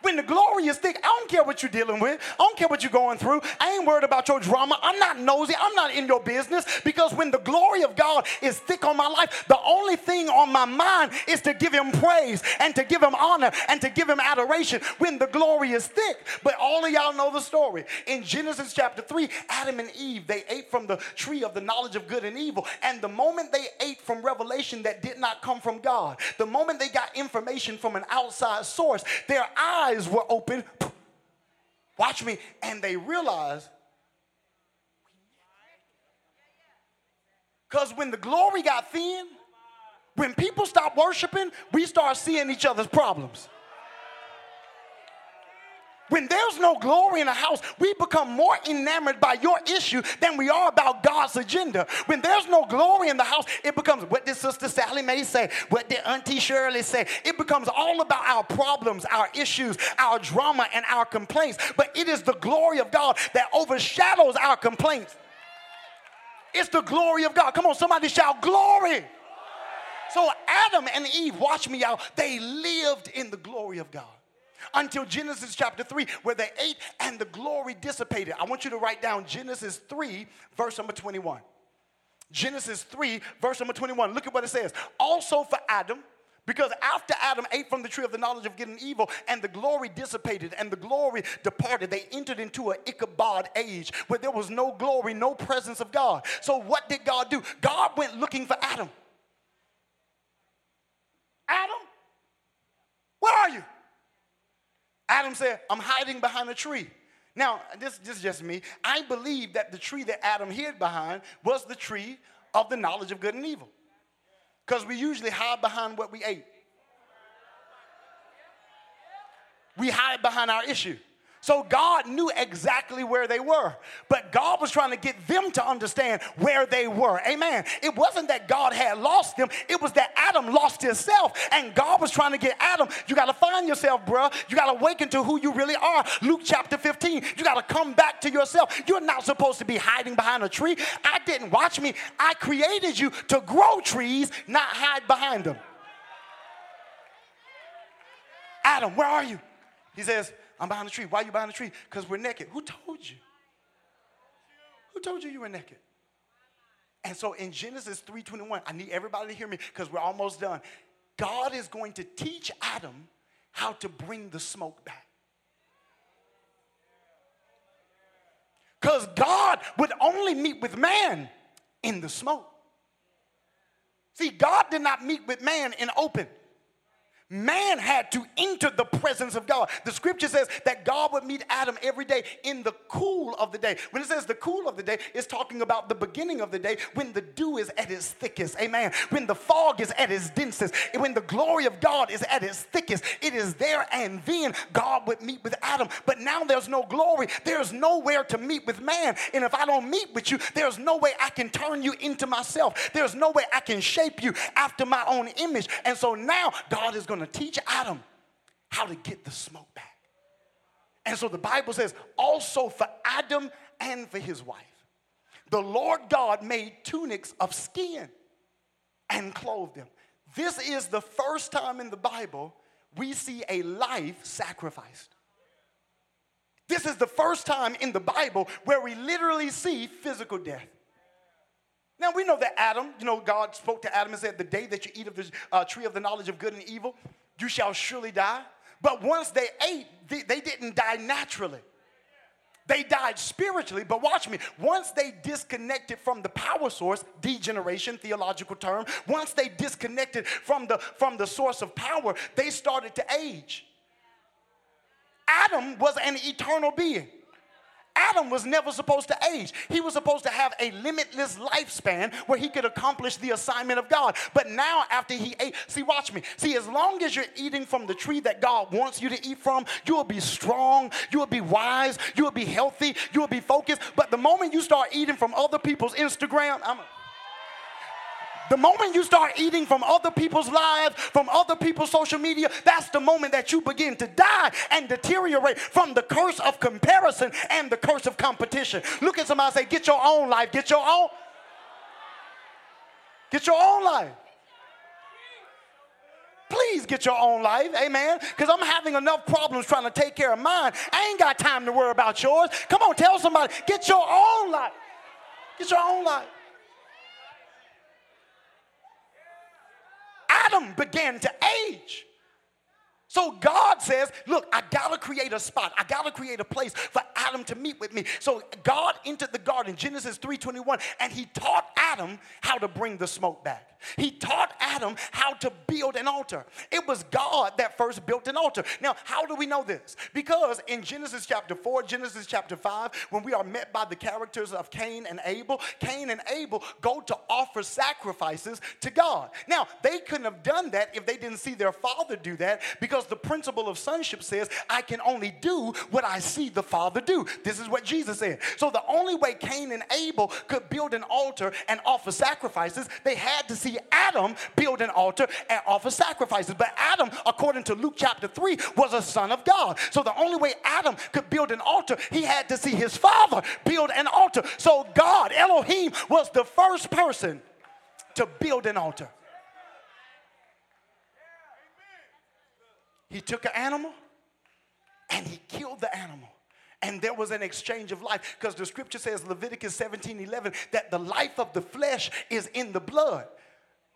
When the glory is thick, I don't care what you're dealing with. I don't care what you're going through. I ain't worried about your drama. I'm not nosy. I'm not in your business because when the glory of God is thick on my life, the only thing on my mind is to give him praise and to give him honor and to give him adoration when the glory is thick. But all of y'all know the story. In Genesis chapter 3, Adam and Eve, they ate from the tree of the knowledge of good and evil. And the moment they ate from revelation that did not come from God, the moment they got information from an outside source, their eyes eyes were open. Watch me. And they realized because when the glory got thin, when people stop worshiping, we start seeing each other's problems. When there's no glory in a house, we become more enamored by your issue than we are about God's agenda. When there's no glory in the house, it becomes what did Sister Sally Mae say? What did Auntie Shirley say? It becomes all about our problems, our issues, our drama, and our complaints. But it is the glory of God that overshadows our complaints. It's the glory of God. Come on, somebody shout glory. So Adam and Eve, watch me out, they lived in the glory of God until Genesis chapter 3, where they ate and the glory dissipated. I want you to write down Genesis 3, verse number 21. Genesis 3, verse number 21. Look at what it says. Also for Adam, because after Adam ate from the tree of the knowledge of good and evil, and the glory dissipated and the glory departed, they entered into an Ichabod age where there was no glory, no presence of God. So, what did God do? God went looking for Adam. Adam, where are you? Adam said, I'm hiding behind a tree. Now, this, this is just me. I believe that the tree that Adam hid behind was the tree of the knowledge of good and evil. Because we usually hide behind what we ate. We hide behind our issue. So God knew exactly where they were, but God was trying to get them to understand where they were. Amen. It wasn't that God had lost them, it was that Adam lost himself, and God was trying to get Adam. You got to find yourself, bro. You got to awaken to who you really are. Luke chapter 15. You got to come back to yourself. You're not supposed to be hiding behind a tree. I didn't watch me. I created you to grow trees, not hide behind them. Adam, where are you? He says, I'm behind the tree. Why are you behind the tree? Because we're naked. Who told you? Who told you you were naked? And so in Genesis 3:21, I need everybody to hear me because we're almost done. God is going to teach Adam how to bring the smoke back. Because God would only meet with man in the smoke. See, God did not meet with man in open man had to enter the presence of God. The scripture says that God would meet Adam every day in the cool of the day. When it says the cool of the day, it's talking about the beginning of the day when the dew is at its thickest. Amen. When the fog is at its densest, when the glory of God is at its thickest, it is there and then God would meet with Adam. But now there's no glory. There's nowhere to meet with man. And if I don't meet with you, there's no way I can turn you into myself. There's no way I can shape you after my own image. And so now God is going going to teach Adam how to get the smoke back. And so the Bible says, also for Adam and for his wife, the Lord God made tunics of skin and clothed them. This is the first time in the Bible we see a life sacrificed. This is the first time in the Bible where we literally see physical death. Now we know that Adam, you know, God spoke to Adam and said, The day that you eat of the uh, tree of the knowledge of good and evil, you shall surely die. But once they ate, they, they didn't die naturally. They died spiritually, but watch me. Once they disconnected from the power source, degeneration, theological term, once they disconnected from the, from the source of power, they started to age. Adam was an eternal being. Adam was never supposed to age. He was supposed to have a limitless lifespan where he could accomplish the assignment of God. But now, after he ate, see, watch me. See, as long as you're eating from the tree that God wants you to eat from, you will be strong, you will be wise, you will be healthy, you will be focused. But the moment you start eating from other people's Instagram, I'm a the moment you start eating from other people's lives, from other people's social media, that's the moment that you begin to die and deteriorate from the curse of comparison and the curse of competition. Look at somebody say, Get your own life, get your own. Get your own life. Please get your own life, amen. Because I'm having enough problems trying to take care of mine. I ain't got time to worry about yours. Come on, tell somebody, get your own life. Get your own life. Adam began to age. So God says, Look, I gotta create a spot. I gotta create a place for Adam to meet with me. So God entered the garden, Genesis 3:21, and he taught Adam how to bring the smoke back. He taught Adam how to build an altar. It was God that first built an altar. Now, how do we know this? Because in Genesis chapter 4, Genesis chapter 5, when we are met by the characters of Cain and Abel, Cain and Abel go to offer sacrifices to God. Now, they couldn't have done that if they didn't see their father do that because the principle of sonship says, I can only do what I see the father do. This is what Jesus said. So the only way Cain and Abel could build an altar and offer sacrifices, they had to see Adam build an altar and offer sacrifices. But Adam, according to Luke chapter 3, was a son of God. So the only way Adam could build an altar, he had to see his father build an altar. So God, Elohim, was the first person to build an altar. He took an animal and he killed the animal and there was an exchange of life because the scripture says leviticus 17 11 that the life of the flesh is in the blood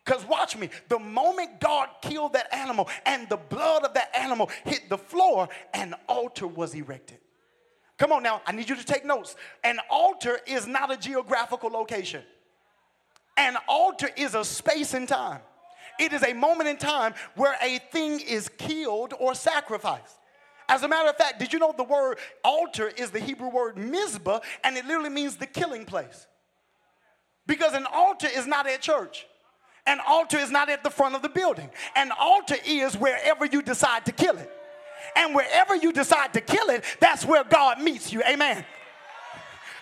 because watch me, the moment God killed that animal and the blood of that animal hit the floor, an altar was erected. Come on now, I need you to take notes. An altar is not a geographical location, an altar is a space and time. It is a moment in time where a thing is killed or sacrificed. As a matter of fact, did you know the word altar is the Hebrew word mizbah and it literally means the killing place? Because an altar is not at church. An altar is not at the front of the building. An altar is wherever you decide to kill it. And wherever you decide to kill it, that's where God meets you. Amen.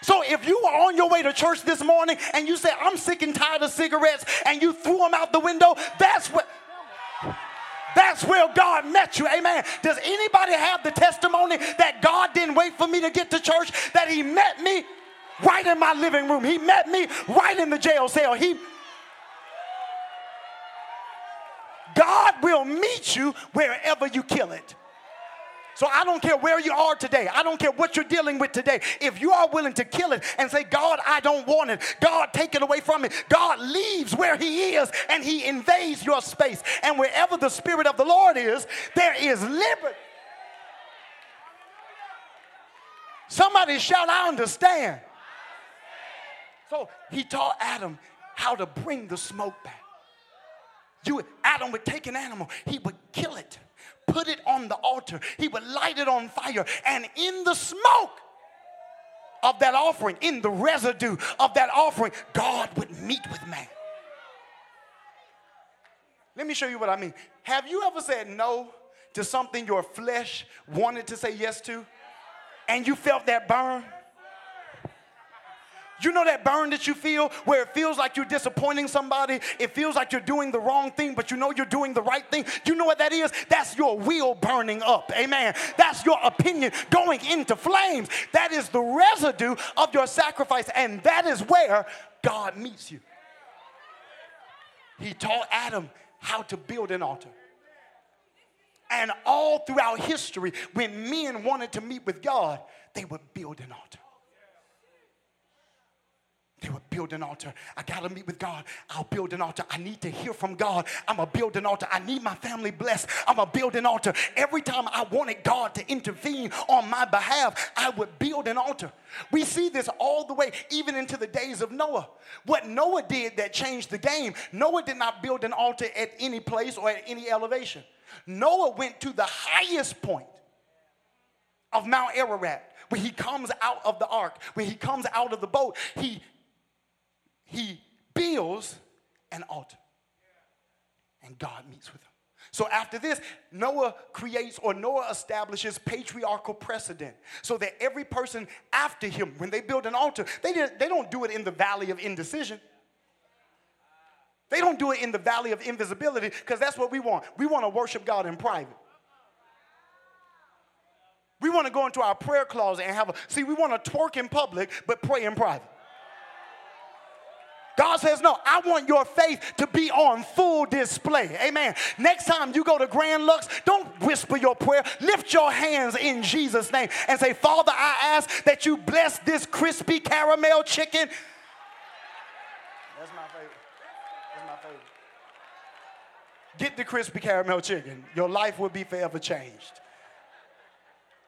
So if you were on your way to church this morning and you say, I'm sick and tired of cigarettes, and you threw them out the window, that's what. That's where God met you. Amen. Does anybody have the testimony that God didn't wait for me to get to church? That He met me right in my living room. He met me right in the jail cell. He God will meet you wherever you kill it. So I don't care where you are today. I don't care what you're dealing with today. If you are willing to kill it and say, God, I don't want it. God, take it away from me. God leaves where he is and he invades your space. And wherever the spirit of the Lord is, there is liberty. Somebody shout, I understand. So he taught Adam how to bring the smoke back. You, Adam would take an animal, he would kill it, put it on the altar, he would light it on fire, and in the smoke of that offering, in the residue of that offering, God would meet with man. Let me show you what I mean. Have you ever said no to something your flesh wanted to say yes to? And you felt that burn? You know that burn that you feel where it feels like you're disappointing somebody? It feels like you're doing the wrong thing, but you know you're doing the right thing. You know what that is? That's your will burning up. Amen. That's your opinion going into flames. That is the residue of your sacrifice, and that is where God meets you. He taught Adam how to build an altar. And all throughout history, when men wanted to meet with God, they would build an altar. They would build an altar. I got to meet with God. I'll build an altar. I need to hear from God. I'm going to build an altar. I need my family blessed. I'm going to build an altar. Every time I wanted God to intervene on my behalf, I would build an altar. We see this all the way, even into the days of Noah. What Noah did that changed the game, Noah did not build an altar at any place or at any elevation. Noah went to the highest point of Mount Ararat. When he comes out of the ark, when he comes out of the boat, he he builds an altar. And God meets with him. So after this, Noah creates or Noah establishes patriarchal precedent so that every person after him, when they build an altar, they, they don't do it in the valley of indecision. They don't do it in the valley of invisibility because that's what we want. We want to worship God in private. We want to go into our prayer closet and have a, see, we want to twerk in public but pray in private. God says, No, I want your faith to be on full display. Amen. Next time you go to Grand Lux, don't whisper your prayer. Lift your hands in Jesus' name and say, Father, I ask that you bless this crispy caramel chicken. That's my favorite. That's my favorite. Get the crispy caramel chicken. Your life will be forever changed.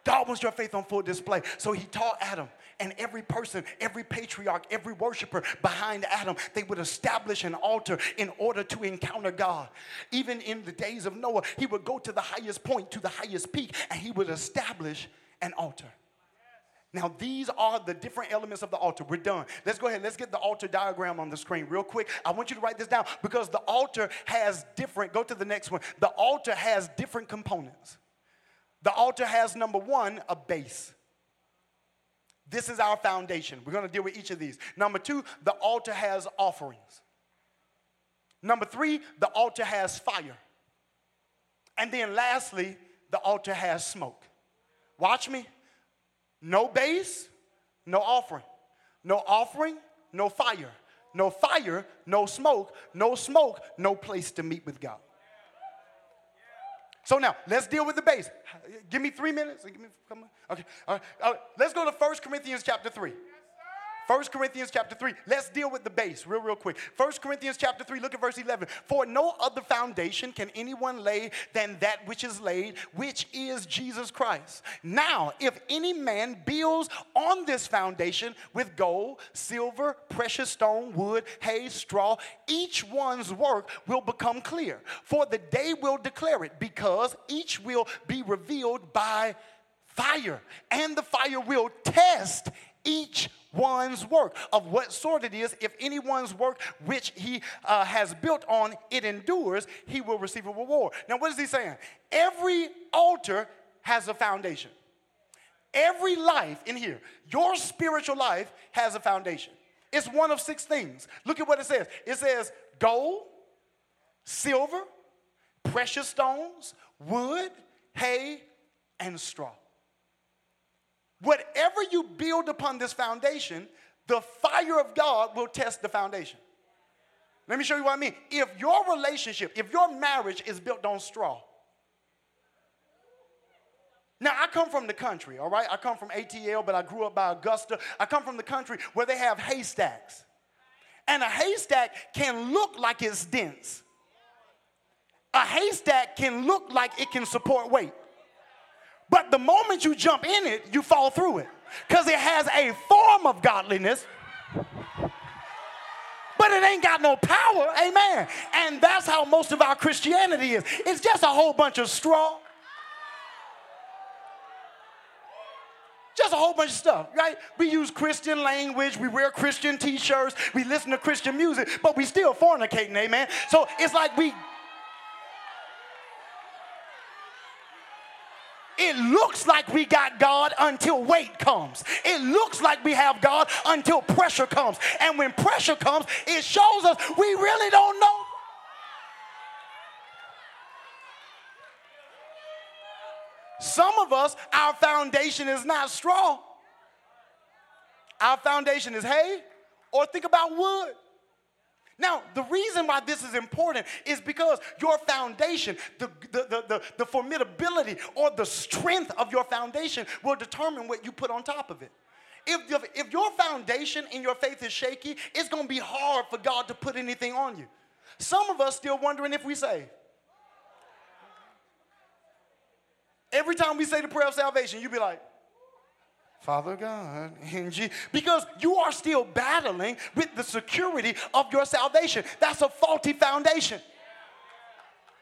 God wants your faith on full display. So he taught Adam and every person, every patriarch, every worshiper behind Adam, they would establish an altar in order to encounter God. Even in the days of Noah, he would go to the highest point, to the highest peak, and he would establish an altar. Now, these are the different elements of the altar. We're done. Let's go ahead. Let's get the altar diagram on the screen real quick. I want you to write this down because the altar has different, go to the next one. The altar has different components. The altar has number one, a base. This is our foundation. We're going to deal with each of these. Number two, the altar has offerings. Number three, the altar has fire. And then lastly, the altar has smoke. Watch me. No base, no offering. No offering, no fire. No fire, no smoke. No smoke, no place to meet with God. So now, let's deal with the base. Give me three minutes. Give me, come on. Okay. All right. All right. Let's go to 1 Corinthians chapter 3. 1 Corinthians chapter 3. Let's deal with the base real, real quick. 1 Corinthians chapter 3, look at verse 11. For no other foundation can anyone lay than that which is laid, which is Jesus Christ. Now, if any man builds on this foundation with gold, silver, precious stone, wood, hay, straw, each one's work will become clear. For the day will declare it, because each will be revealed by fire, and the fire will test each one's work of what sort it is. If anyone's work which he uh, has built on it endures he will receive a reward. Now what is he saying? Every altar has a foundation. Every life in here your spiritual life has a foundation. It's one of six things. Look at what it says. It says gold silver precious stones wood hay and straw Whatever you build upon this foundation, the fire of God will test the foundation. Let me show you what I mean. If your relationship, if your marriage is built on straw, now, I come from the country, all right? I come from ATL, but I grew up by Augusta. I come from the country where they have haystacks. And a haystack can look like it's dense. A haystack can look like it can support weight. But the moment you jump in it, you fall through it because it has a form of godliness, but it ain't got no power. Amen. And that's how most of our Christianity is. It's just a whole bunch of straw. Just a whole bunch of stuff, right? We use Christian language, we wear Christian t shirts, we listen to Christian music, but we still fornicating, amen? So it's like we It looks like we got God until weight comes. It looks like we have God until pressure comes. And when pressure comes, it shows us we really don't know. Some of us, our foundation is not strong. Our foundation is hay, or think about wood. Now, the reason why this is important is because your foundation, the, the, the, the, the formidability or the strength of your foundation will determine what you put on top of it. If, if your foundation in your faith is shaky, it's going to be hard for God to put anything on you. Some of us still wondering if we say. Every time we say the prayer of salvation, you be like, Father God, in Jesus, because you are still battling with the security of your salvation. That's a faulty foundation.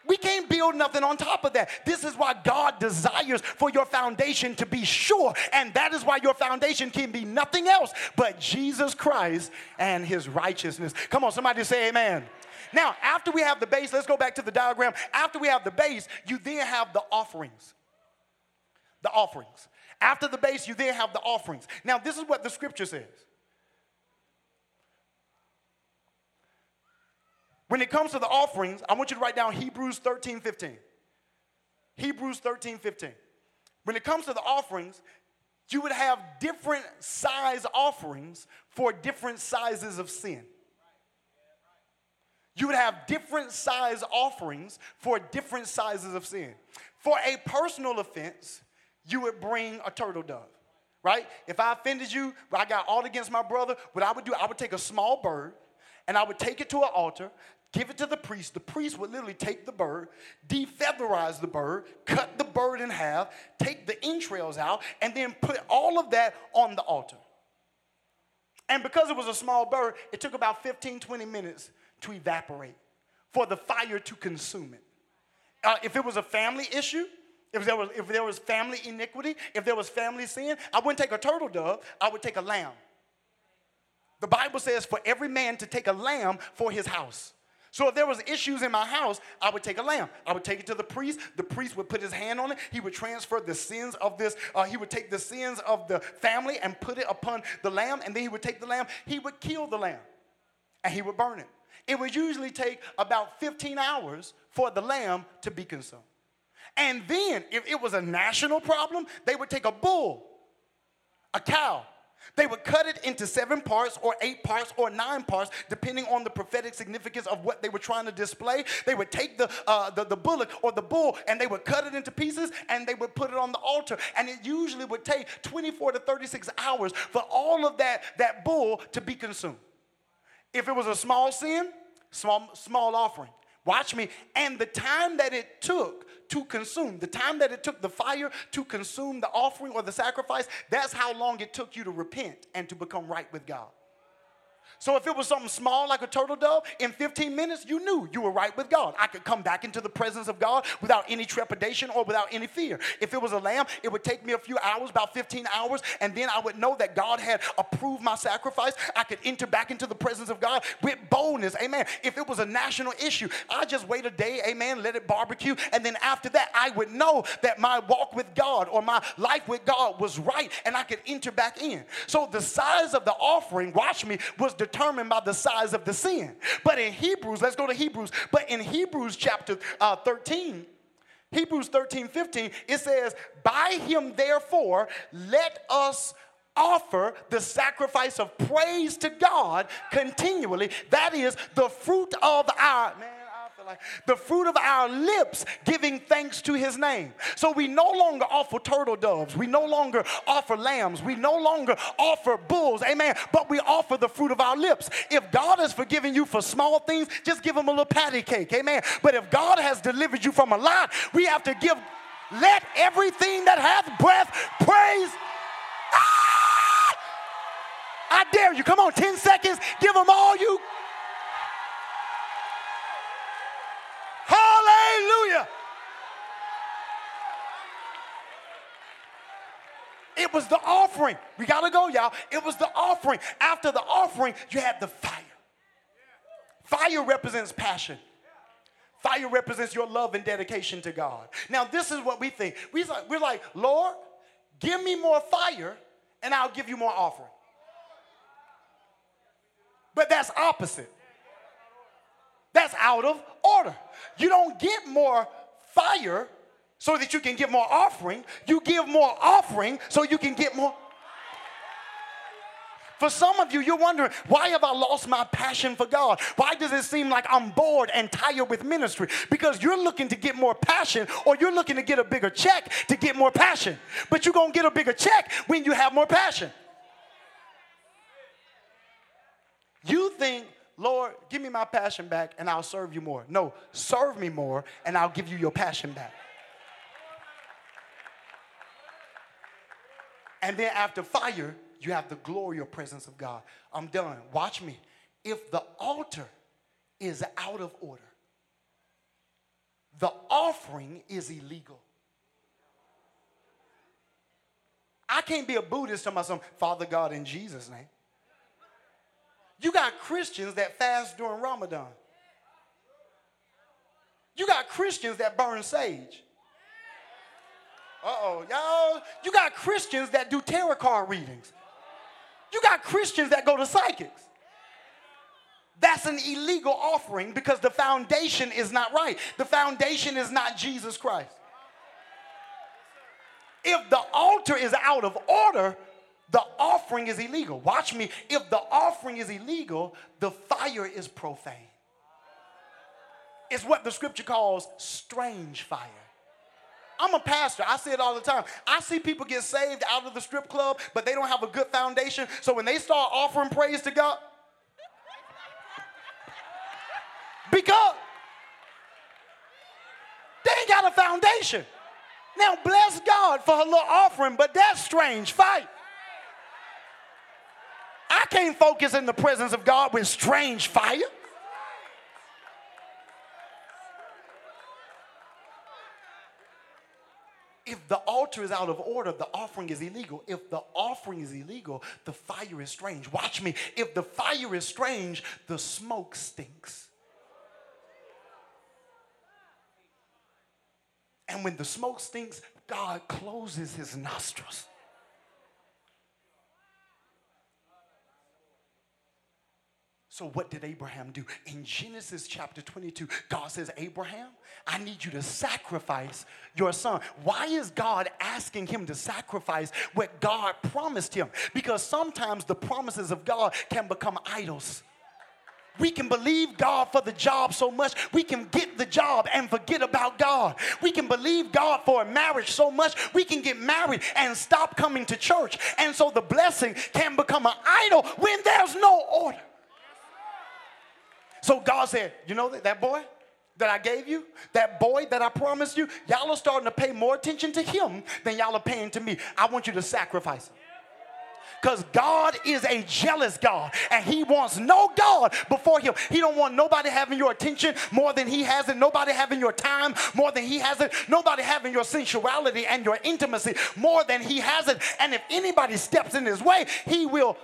We can't build nothing on top of that. This is why God desires for your foundation to be sure. And that is why your foundation can be nothing else but Jesus Christ and his righteousness. Come on, somebody say amen. Now, after we have the base, let's go back to the diagram. After we have the base, you then have the offerings. The offerings. After the base, you then have the offerings. Now, this is what the scripture says. When it comes to the offerings, I want you to write down Hebrews 13 15. Hebrews 13 15. When it comes to the offerings, you would have different size offerings for different sizes of sin. You would have different size offerings for different sizes of sin. For a personal offense, you would bring a turtle dove, right? If I offended you, I got all against my brother, what I would do, I would take a small bird and I would take it to an altar, give it to the priest. The priest would literally take the bird, defeatherize the bird, cut the bird in half, take the entrails out, and then put all of that on the altar. And because it was a small bird, it took about 15, 20 minutes to evaporate for the fire to consume it. Uh, if it was a family issue, if there, was, if there was family iniquity, if there was family sin, I wouldn't take a turtle dove, I would take a lamb. The Bible says for every man to take a lamb for his house. So if there was issues in my house, I would take a lamb. I would take it to the priest. The priest would put his hand on it. He would transfer the sins of this. Uh, he would take the sins of the family and put it upon the lamb, and then he would take the lamb. He would kill the lamb, and he would burn it. It would usually take about 15 hours for the lamb to be consumed. And then, if it was a national problem, they would take a bull, a cow, they would cut it into seven parts or eight parts or nine parts, depending on the prophetic significance of what they were trying to display. They would take the, uh, the, the bullock or the bull and they would cut it into pieces and they would put it on the altar. And it usually would take 24 to 36 hours for all of that, that bull to be consumed. If it was a small sin, small, small offering. Watch me. And the time that it took to consume, the time that it took the fire to consume the offering or the sacrifice, that's how long it took you to repent and to become right with God. So if it was something small like a turtle dove, in 15 minutes, you knew you were right with God. I could come back into the presence of God without any trepidation or without any fear. If it was a lamb, it would take me a few hours, about 15 hours, and then I would know that God had approved my sacrifice. I could enter back into the presence of God with boldness. Amen. If it was a national issue, I just wait a day, amen, let it barbecue, and then after that, I would know that my walk with God or my life with God was right, and I could enter back in. So the size of the offering, watch me, was determined determined by the size of the sin. But in Hebrews, let's go to Hebrews. But in Hebrews chapter uh, 13, Hebrews 13, 15, it says, By him, therefore, let us offer the sacrifice of praise to God continually. That is the fruit of our. Man, the fruit of our lips giving thanks to his name. So we no longer offer turtle doves. We no longer offer lambs. We no longer offer bulls. Amen. But we offer the fruit of our lips. If God has forgiven you for small things, just give him a little patty cake. Amen. But if God has delivered you from a lot, we have to give, let everything that hath breath praise. Ah! I dare you. Come on, 10 seconds. Give them all you It was the offering. We got to go, y'all. It was the offering. After the offering, you had the fire. Fire represents passion. Fire represents your love and dedication to God. Now, this is what we think. We're like, we're like, Lord, give me more fire and I'll give you more offering. But that's opposite. That's out of order. You don't get more fire so that you can get more offering. You give more offering so you can get more. For some of you, you're wondering, why have I lost my passion for God? Why does it seem like I'm bored and tired with ministry? Because you're looking to get more passion or you're looking to get a bigger check to get more passion. But you're going to get a bigger check when you have more passion. You think Lord, give me my passion back and I'll serve you more. No, serve me more and I'll give you your passion back. And then after fire, you have the glory or presence of God. I'm done. Watch me. If the altar is out of order, the offering is illegal. I can't be a Buddhist to myself, Father God in Jesus' name. You got Christians that fast during Ramadan. You got Christians that burn sage. Uh oh, y'all. You got Christians that do tarot card readings. You got Christians that go to psychics. That's an illegal offering because the foundation is not right. The foundation is not Jesus Christ. If the altar is out of order, the offering is illegal. Watch me. If the offering is illegal, the fire is profane. It's what the scripture calls strange fire. I'm a pastor. I see it all the time. I see people get saved out of the strip club, but they don't have a good foundation. So when they start offering praise to God, because they ain't got a foundation. Now, bless God for a little offering, but that's strange fight. I can't focus in the presence of God with strange fire. If the altar is out of order, the offering is illegal. If the offering is illegal, the fire is strange. Watch me. If the fire is strange, the smoke stinks. And when the smoke stinks, God closes his nostrils. So, what did Abraham do? In Genesis chapter 22, God says, Abraham, I need you to sacrifice your son. Why is God asking him to sacrifice what God promised him? Because sometimes the promises of God can become idols. We can believe God for the job so much, we can get the job and forget about God. We can believe God for a marriage so much, we can get married and stop coming to church. And so the blessing can become an idol when there's no order. So God said, You know that, that boy that I gave you, that boy that I promised you, y'all are starting to pay more attention to him than y'all are paying to me. I want you to sacrifice him. Because God is a jealous God and He wants no God before Him. He don't want nobody having your attention more than He has it, nobody having your time more than He has it, nobody having your sensuality and your intimacy more than He has it. And if anybody steps in His way, He will.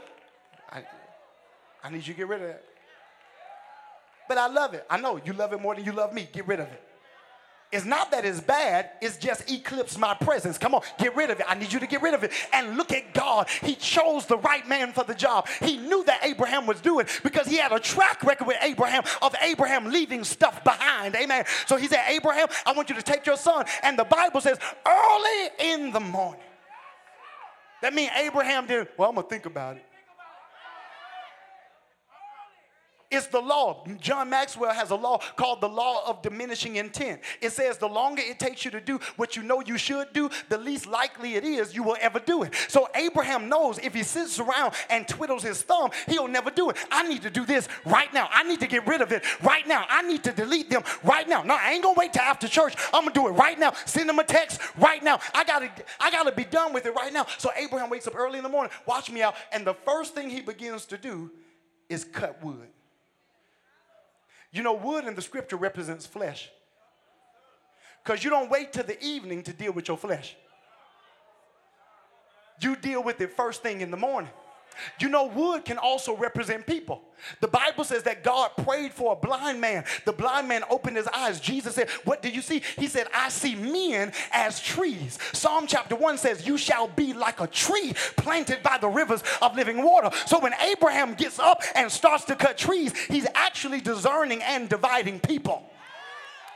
I, I need you to get rid of that. But I love it. I know you love it more than you love me. Get rid of it. It's not that it's bad, it's just eclipse my presence. Come on, get rid of it. I need you to get rid of it. And look at God. He chose the right man for the job. He knew that Abraham was doing because he had a track record with Abraham of Abraham leaving stuff behind. Amen. So he said, Abraham, I want you to take your son. And the Bible says, early in the morning. That means Abraham did, well, I'm going to think about it. It's the law. John Maxwell has a law called the law of diminishing intent. It says the longer it takes you to do what you know you should do, the least likely it is you will ever do it. So Abraham knows if he sits around and twiddles his thumb, he'll never do it. I need to do this right now. I need to get rid of it right now. I need to delete them right now. No, I ain't gonna wait till after church. I'm gonna do it right now. Send them a text right now. I gotta, I gotta be done with it right now. So Abraham wakes up early in the morning, watch me out, and the first thing he begins to do is cut wood. You know, wood in the scripture represents flesh. Because you don't wait till the evening to deal with your flesh. you deal with it first thing in the morning. You know, wood can also represent people. The Bible says that God prayed for a blind man. The blind man opened his eyes. Jesus said, What do you see? He said, I see men as trees. Psalm chapter 1 says, You shall be like a tree planted by the rivers of living water. So when Abraham gets up and starts to cut trees, he's actually discerning and dividing people.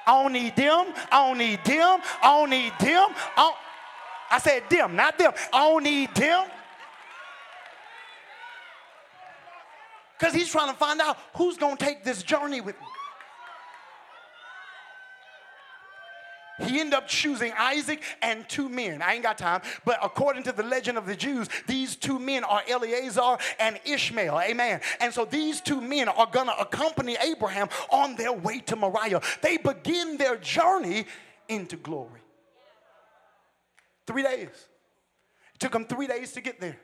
I don't need them. I don't need them. I don't need them. I, I said them, not them. I don't need them. Because he's trying to find out who's going to take this journey with me. He ended up choosing Isaac and two men. I ain't got time, but according to the legend of the Jews, these two men are Eleazar and Ishmael. Amen. And so these two men are going to accompany Abraham on their way to Moriah. They begin their journey into glory. Three days. It took them three days to get there.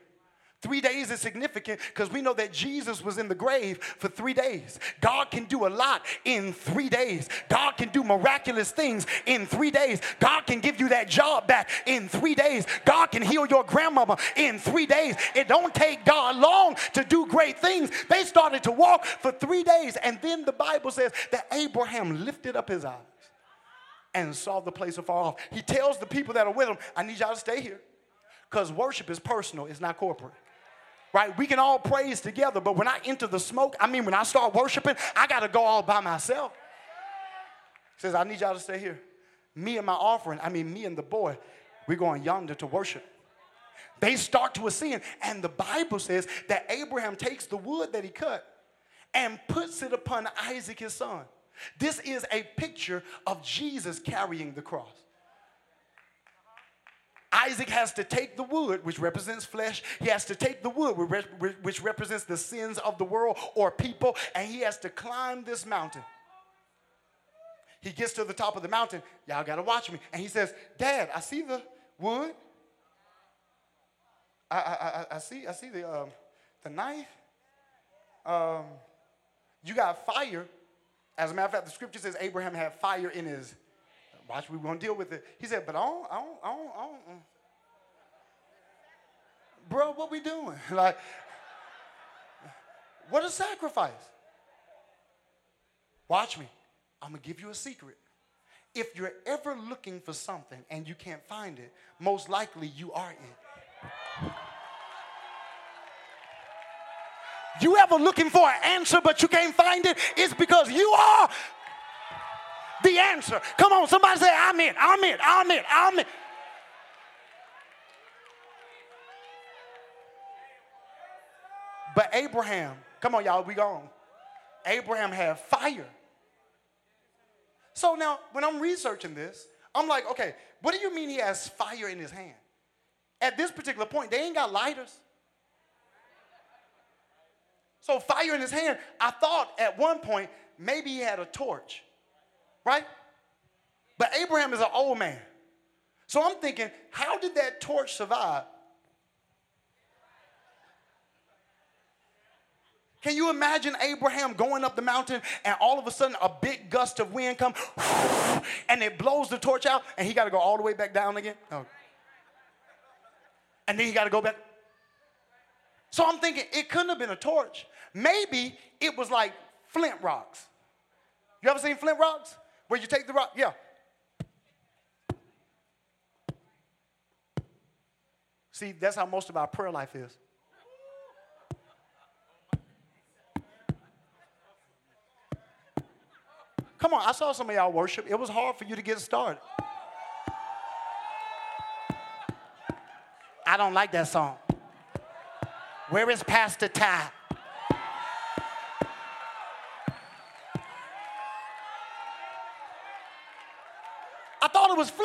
Three days is significant because we know that Jesus was in the grave for three days. God can do a lot in three days. God can do miraculous things in three days. God can give you that job back in three days. God can heal your grandmama in three days. It don't take God long to do great things. They started to walk for three days, and then the Bible says that Abraham lifted up his eyes and saw the place afar off. He tells the people that are with him, I need y'all to stay here because worship is personal, it's not corporate right? We can all praise together, but when I enter the smoke, I mean, when I start worshiping, I got to go all by myself. He says, I need y'all to stay here. Me and my offering, I mean, me and the boy, we're going yonder to worship. They start to ascend, and the Bible says that Abraham takes the wood that he cut and puts it upon Isaac, his son. This is a picture of Jesus carrying the cross. Isaac has to take the wood, which represents flesh. He has to take the wood, which represents the sins of the world or people, and he has to climb this mountain. He gets to the top of the mountain. Y'all got to watch me. And he says, Dad, I see the wood. I, I, I, see, I see the, um, the knife. Um, you got fire. As a matter of fact, the scripture says Abraham had fire in his Watch, we're gonna deal with it. He said, but I don't, I don't, I don't, I don't. Mm. Bro, what we doing? like, what a sacrifice. Watch me. I'm gonna give you a secret. If you're ever looking for something and you can't find it, most likely you are it. You ever looking for an answer but you can't find it? It's because you are the answer. Come on, somebody say, I'm in, I'm in, I'm in, I'm in. But Abraham, come on, y'all, we gone. Abraham had fire. So now, when I'm researching this, I'm like, okay, what do you mean he has fire in his hand? At this particular point, they ain't got lighters. So, fire in his hand, I thought at one point maybe he had a torch right? But Abraham is an old man. So I'm thinking, how did that torch survive? Can you imagine Abraham going up the mountain and all of a sudden a big gust of wind come and it blows the torch out and he got to go all the way back down again? Oh. And then he got to go back. So I'm thinking it couldn't have been a torch. Maybe it was like flint rocks. You ever seen flint rocks? Where you take the rock? Yeah. See, that's how most of our prayer life is. Come on, I saw some of y'all worship. It was hard for you to get started. I don't like that song. Where is Pastor Ty?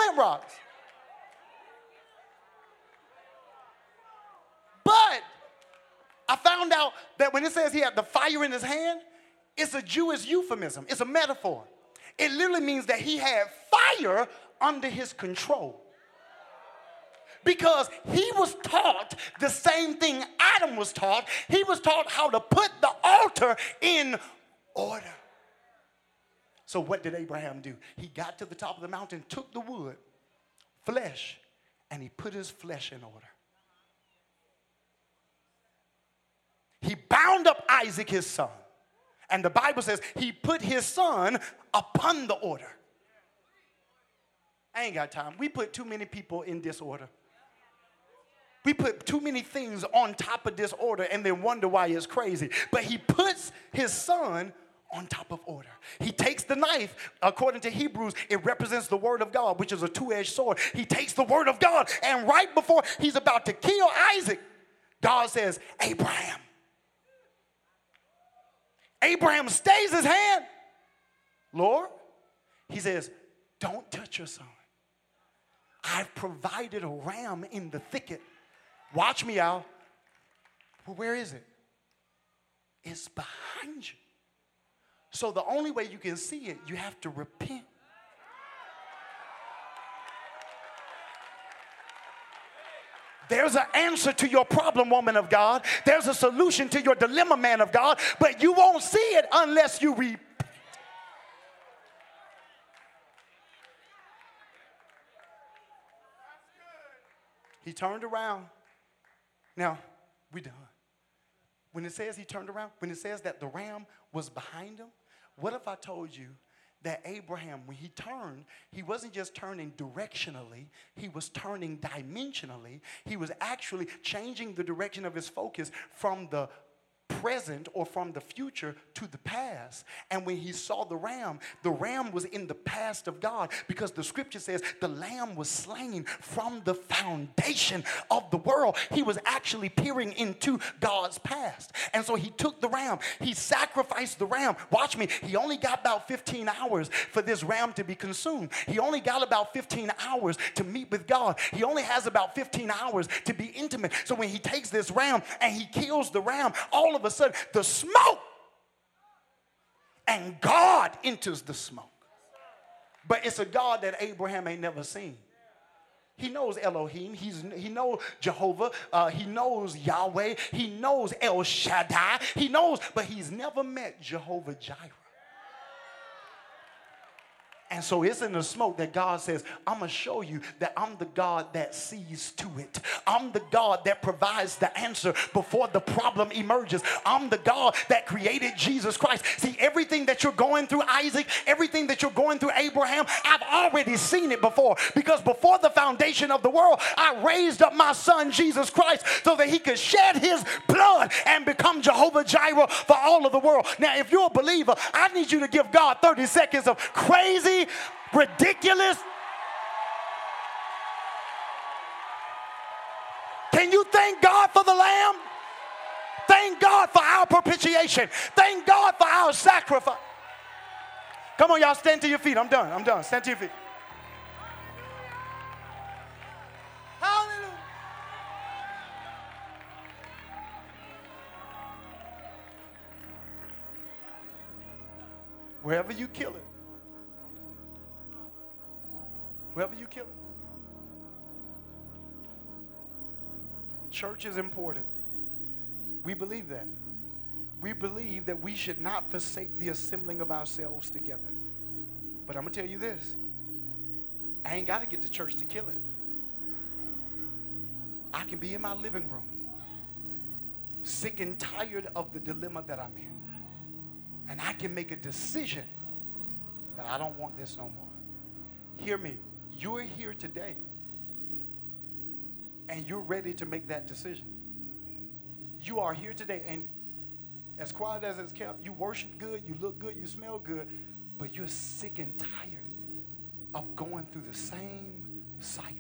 Was flint rocks. But I found out that when it says he had the fire in his hand, it's a Jewish euphemism, it's a metaphor. It literally means that he had fire under his control. Because he was taught the same thing Adam was taught. He was taught how to put the altar in order. So, what did Abraham do? He got to the top of the mountain, took the wood, flesh, and he put his flesh in order. He bound up Isaac, his son. And the Bible says he put his son upon the order. I ain't got time. We put too many people in disorder. We put too many things on top of disorder and then wonder why it's crazy. But he puts his son on top of order. He takes the knife, according to Hebrews, it represents the word of God, which is a two edged sword. He takes the word of God, and right before he's about to kill Isaac, God says, Abraham. Abraham stays his hand. Lord, he says, Don't touch your son. I've provided a ram in the thicket. Watch me out. Well, where is it? It's behind you. So the only way you can see it, you have to repent. There's an answer to your problem, woman of God. There's a solution to your dilemma, man of God, but you won't see it unless you repent. He turned around. Now, we done. When it says he turned around, when it says that the ram was behind him, what if I told you that Abraham, when he turned, he wasn't just turning directionally, he was turning dimensionally. He was actually changing the direction of his focus from the present or from the future to the past. And when he saw the ram, the ram was in the past of God because the scripture says the lamb was slain from the foundation of the world. He was actually peering into God's past. And so he took the ram, he sacrificed the ram. Watch me, he only got about 15 hours for this ram to be consumed. He only got about 15 hours to meet with God. He only has about 15 hours to be intimate. So when he takes this ram and he kills the ram, all of of a sudden the smoke and God enters the smoke. But it's a God that Abraham ain't never seen. He knows Elohim. He's, he knows Jehovah. Uh, he knows Yahweh. He knows El Shaddai. He knows, but he's never met Jehovah Jireh. And so it's in the smoke that God says, I'm going to show you that I'm the God that sees to it. I'm the God that provides the answer before the problem emerges. I'm the God that created Jesus Christ. See, everything that you're going through, Isaac, everything that you're going through, Abraham, I've already seen it before. Because before the foundation of the world, I raised up my son, Jesus Christ, so that he could shed his blood and become Jehovah Jireh for all of the world. Now, if you're a believer, I need you to give God 30 seconds of crazy ridiculous. Can you thank God for the Lamb? Thank God for our propitiation. Thank God for our sacrifice. Come on, y'all, stand to your feet. I'm done. I'm done. Stand to your feet. Hallelujah. Wherever you kill it, Whoever you kill it. Church is important. We believe that. We believe that we should not forsake the assembling of ourselves together. But I'm going to tell you this I ain't got to get to church to kill it. I can be in my living room, sick and tired of the dilemma that I'm in. And I can make a decision that I don't want this no more. Hear me. You're here today and you're ready to make that decision. You are here today, and as quiet as it's kept, you worship good, you look good, you smell good, but you're sick and tired of going through the same cycle.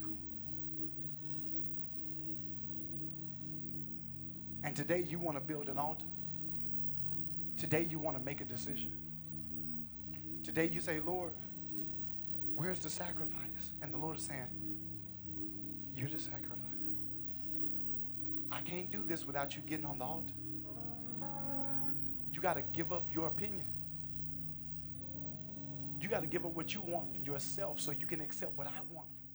And today you want to build an altar. Today you want to make a decision. Today you say, Lord, Where's the sacrifice? And the Lord is saying, You're the sacrifice. I can't do this without you getting on the altar. You got to give up your opinion. You got to give up what you want for yourself so you can accept what I want for you.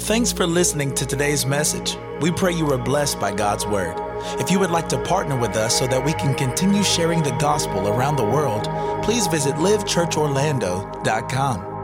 Thanks for listening to today's message. We pray you were blessed by God's word. If you would like to partner with us so that we can continue sharing the gospel around the world, please visit livechurchorlando.com.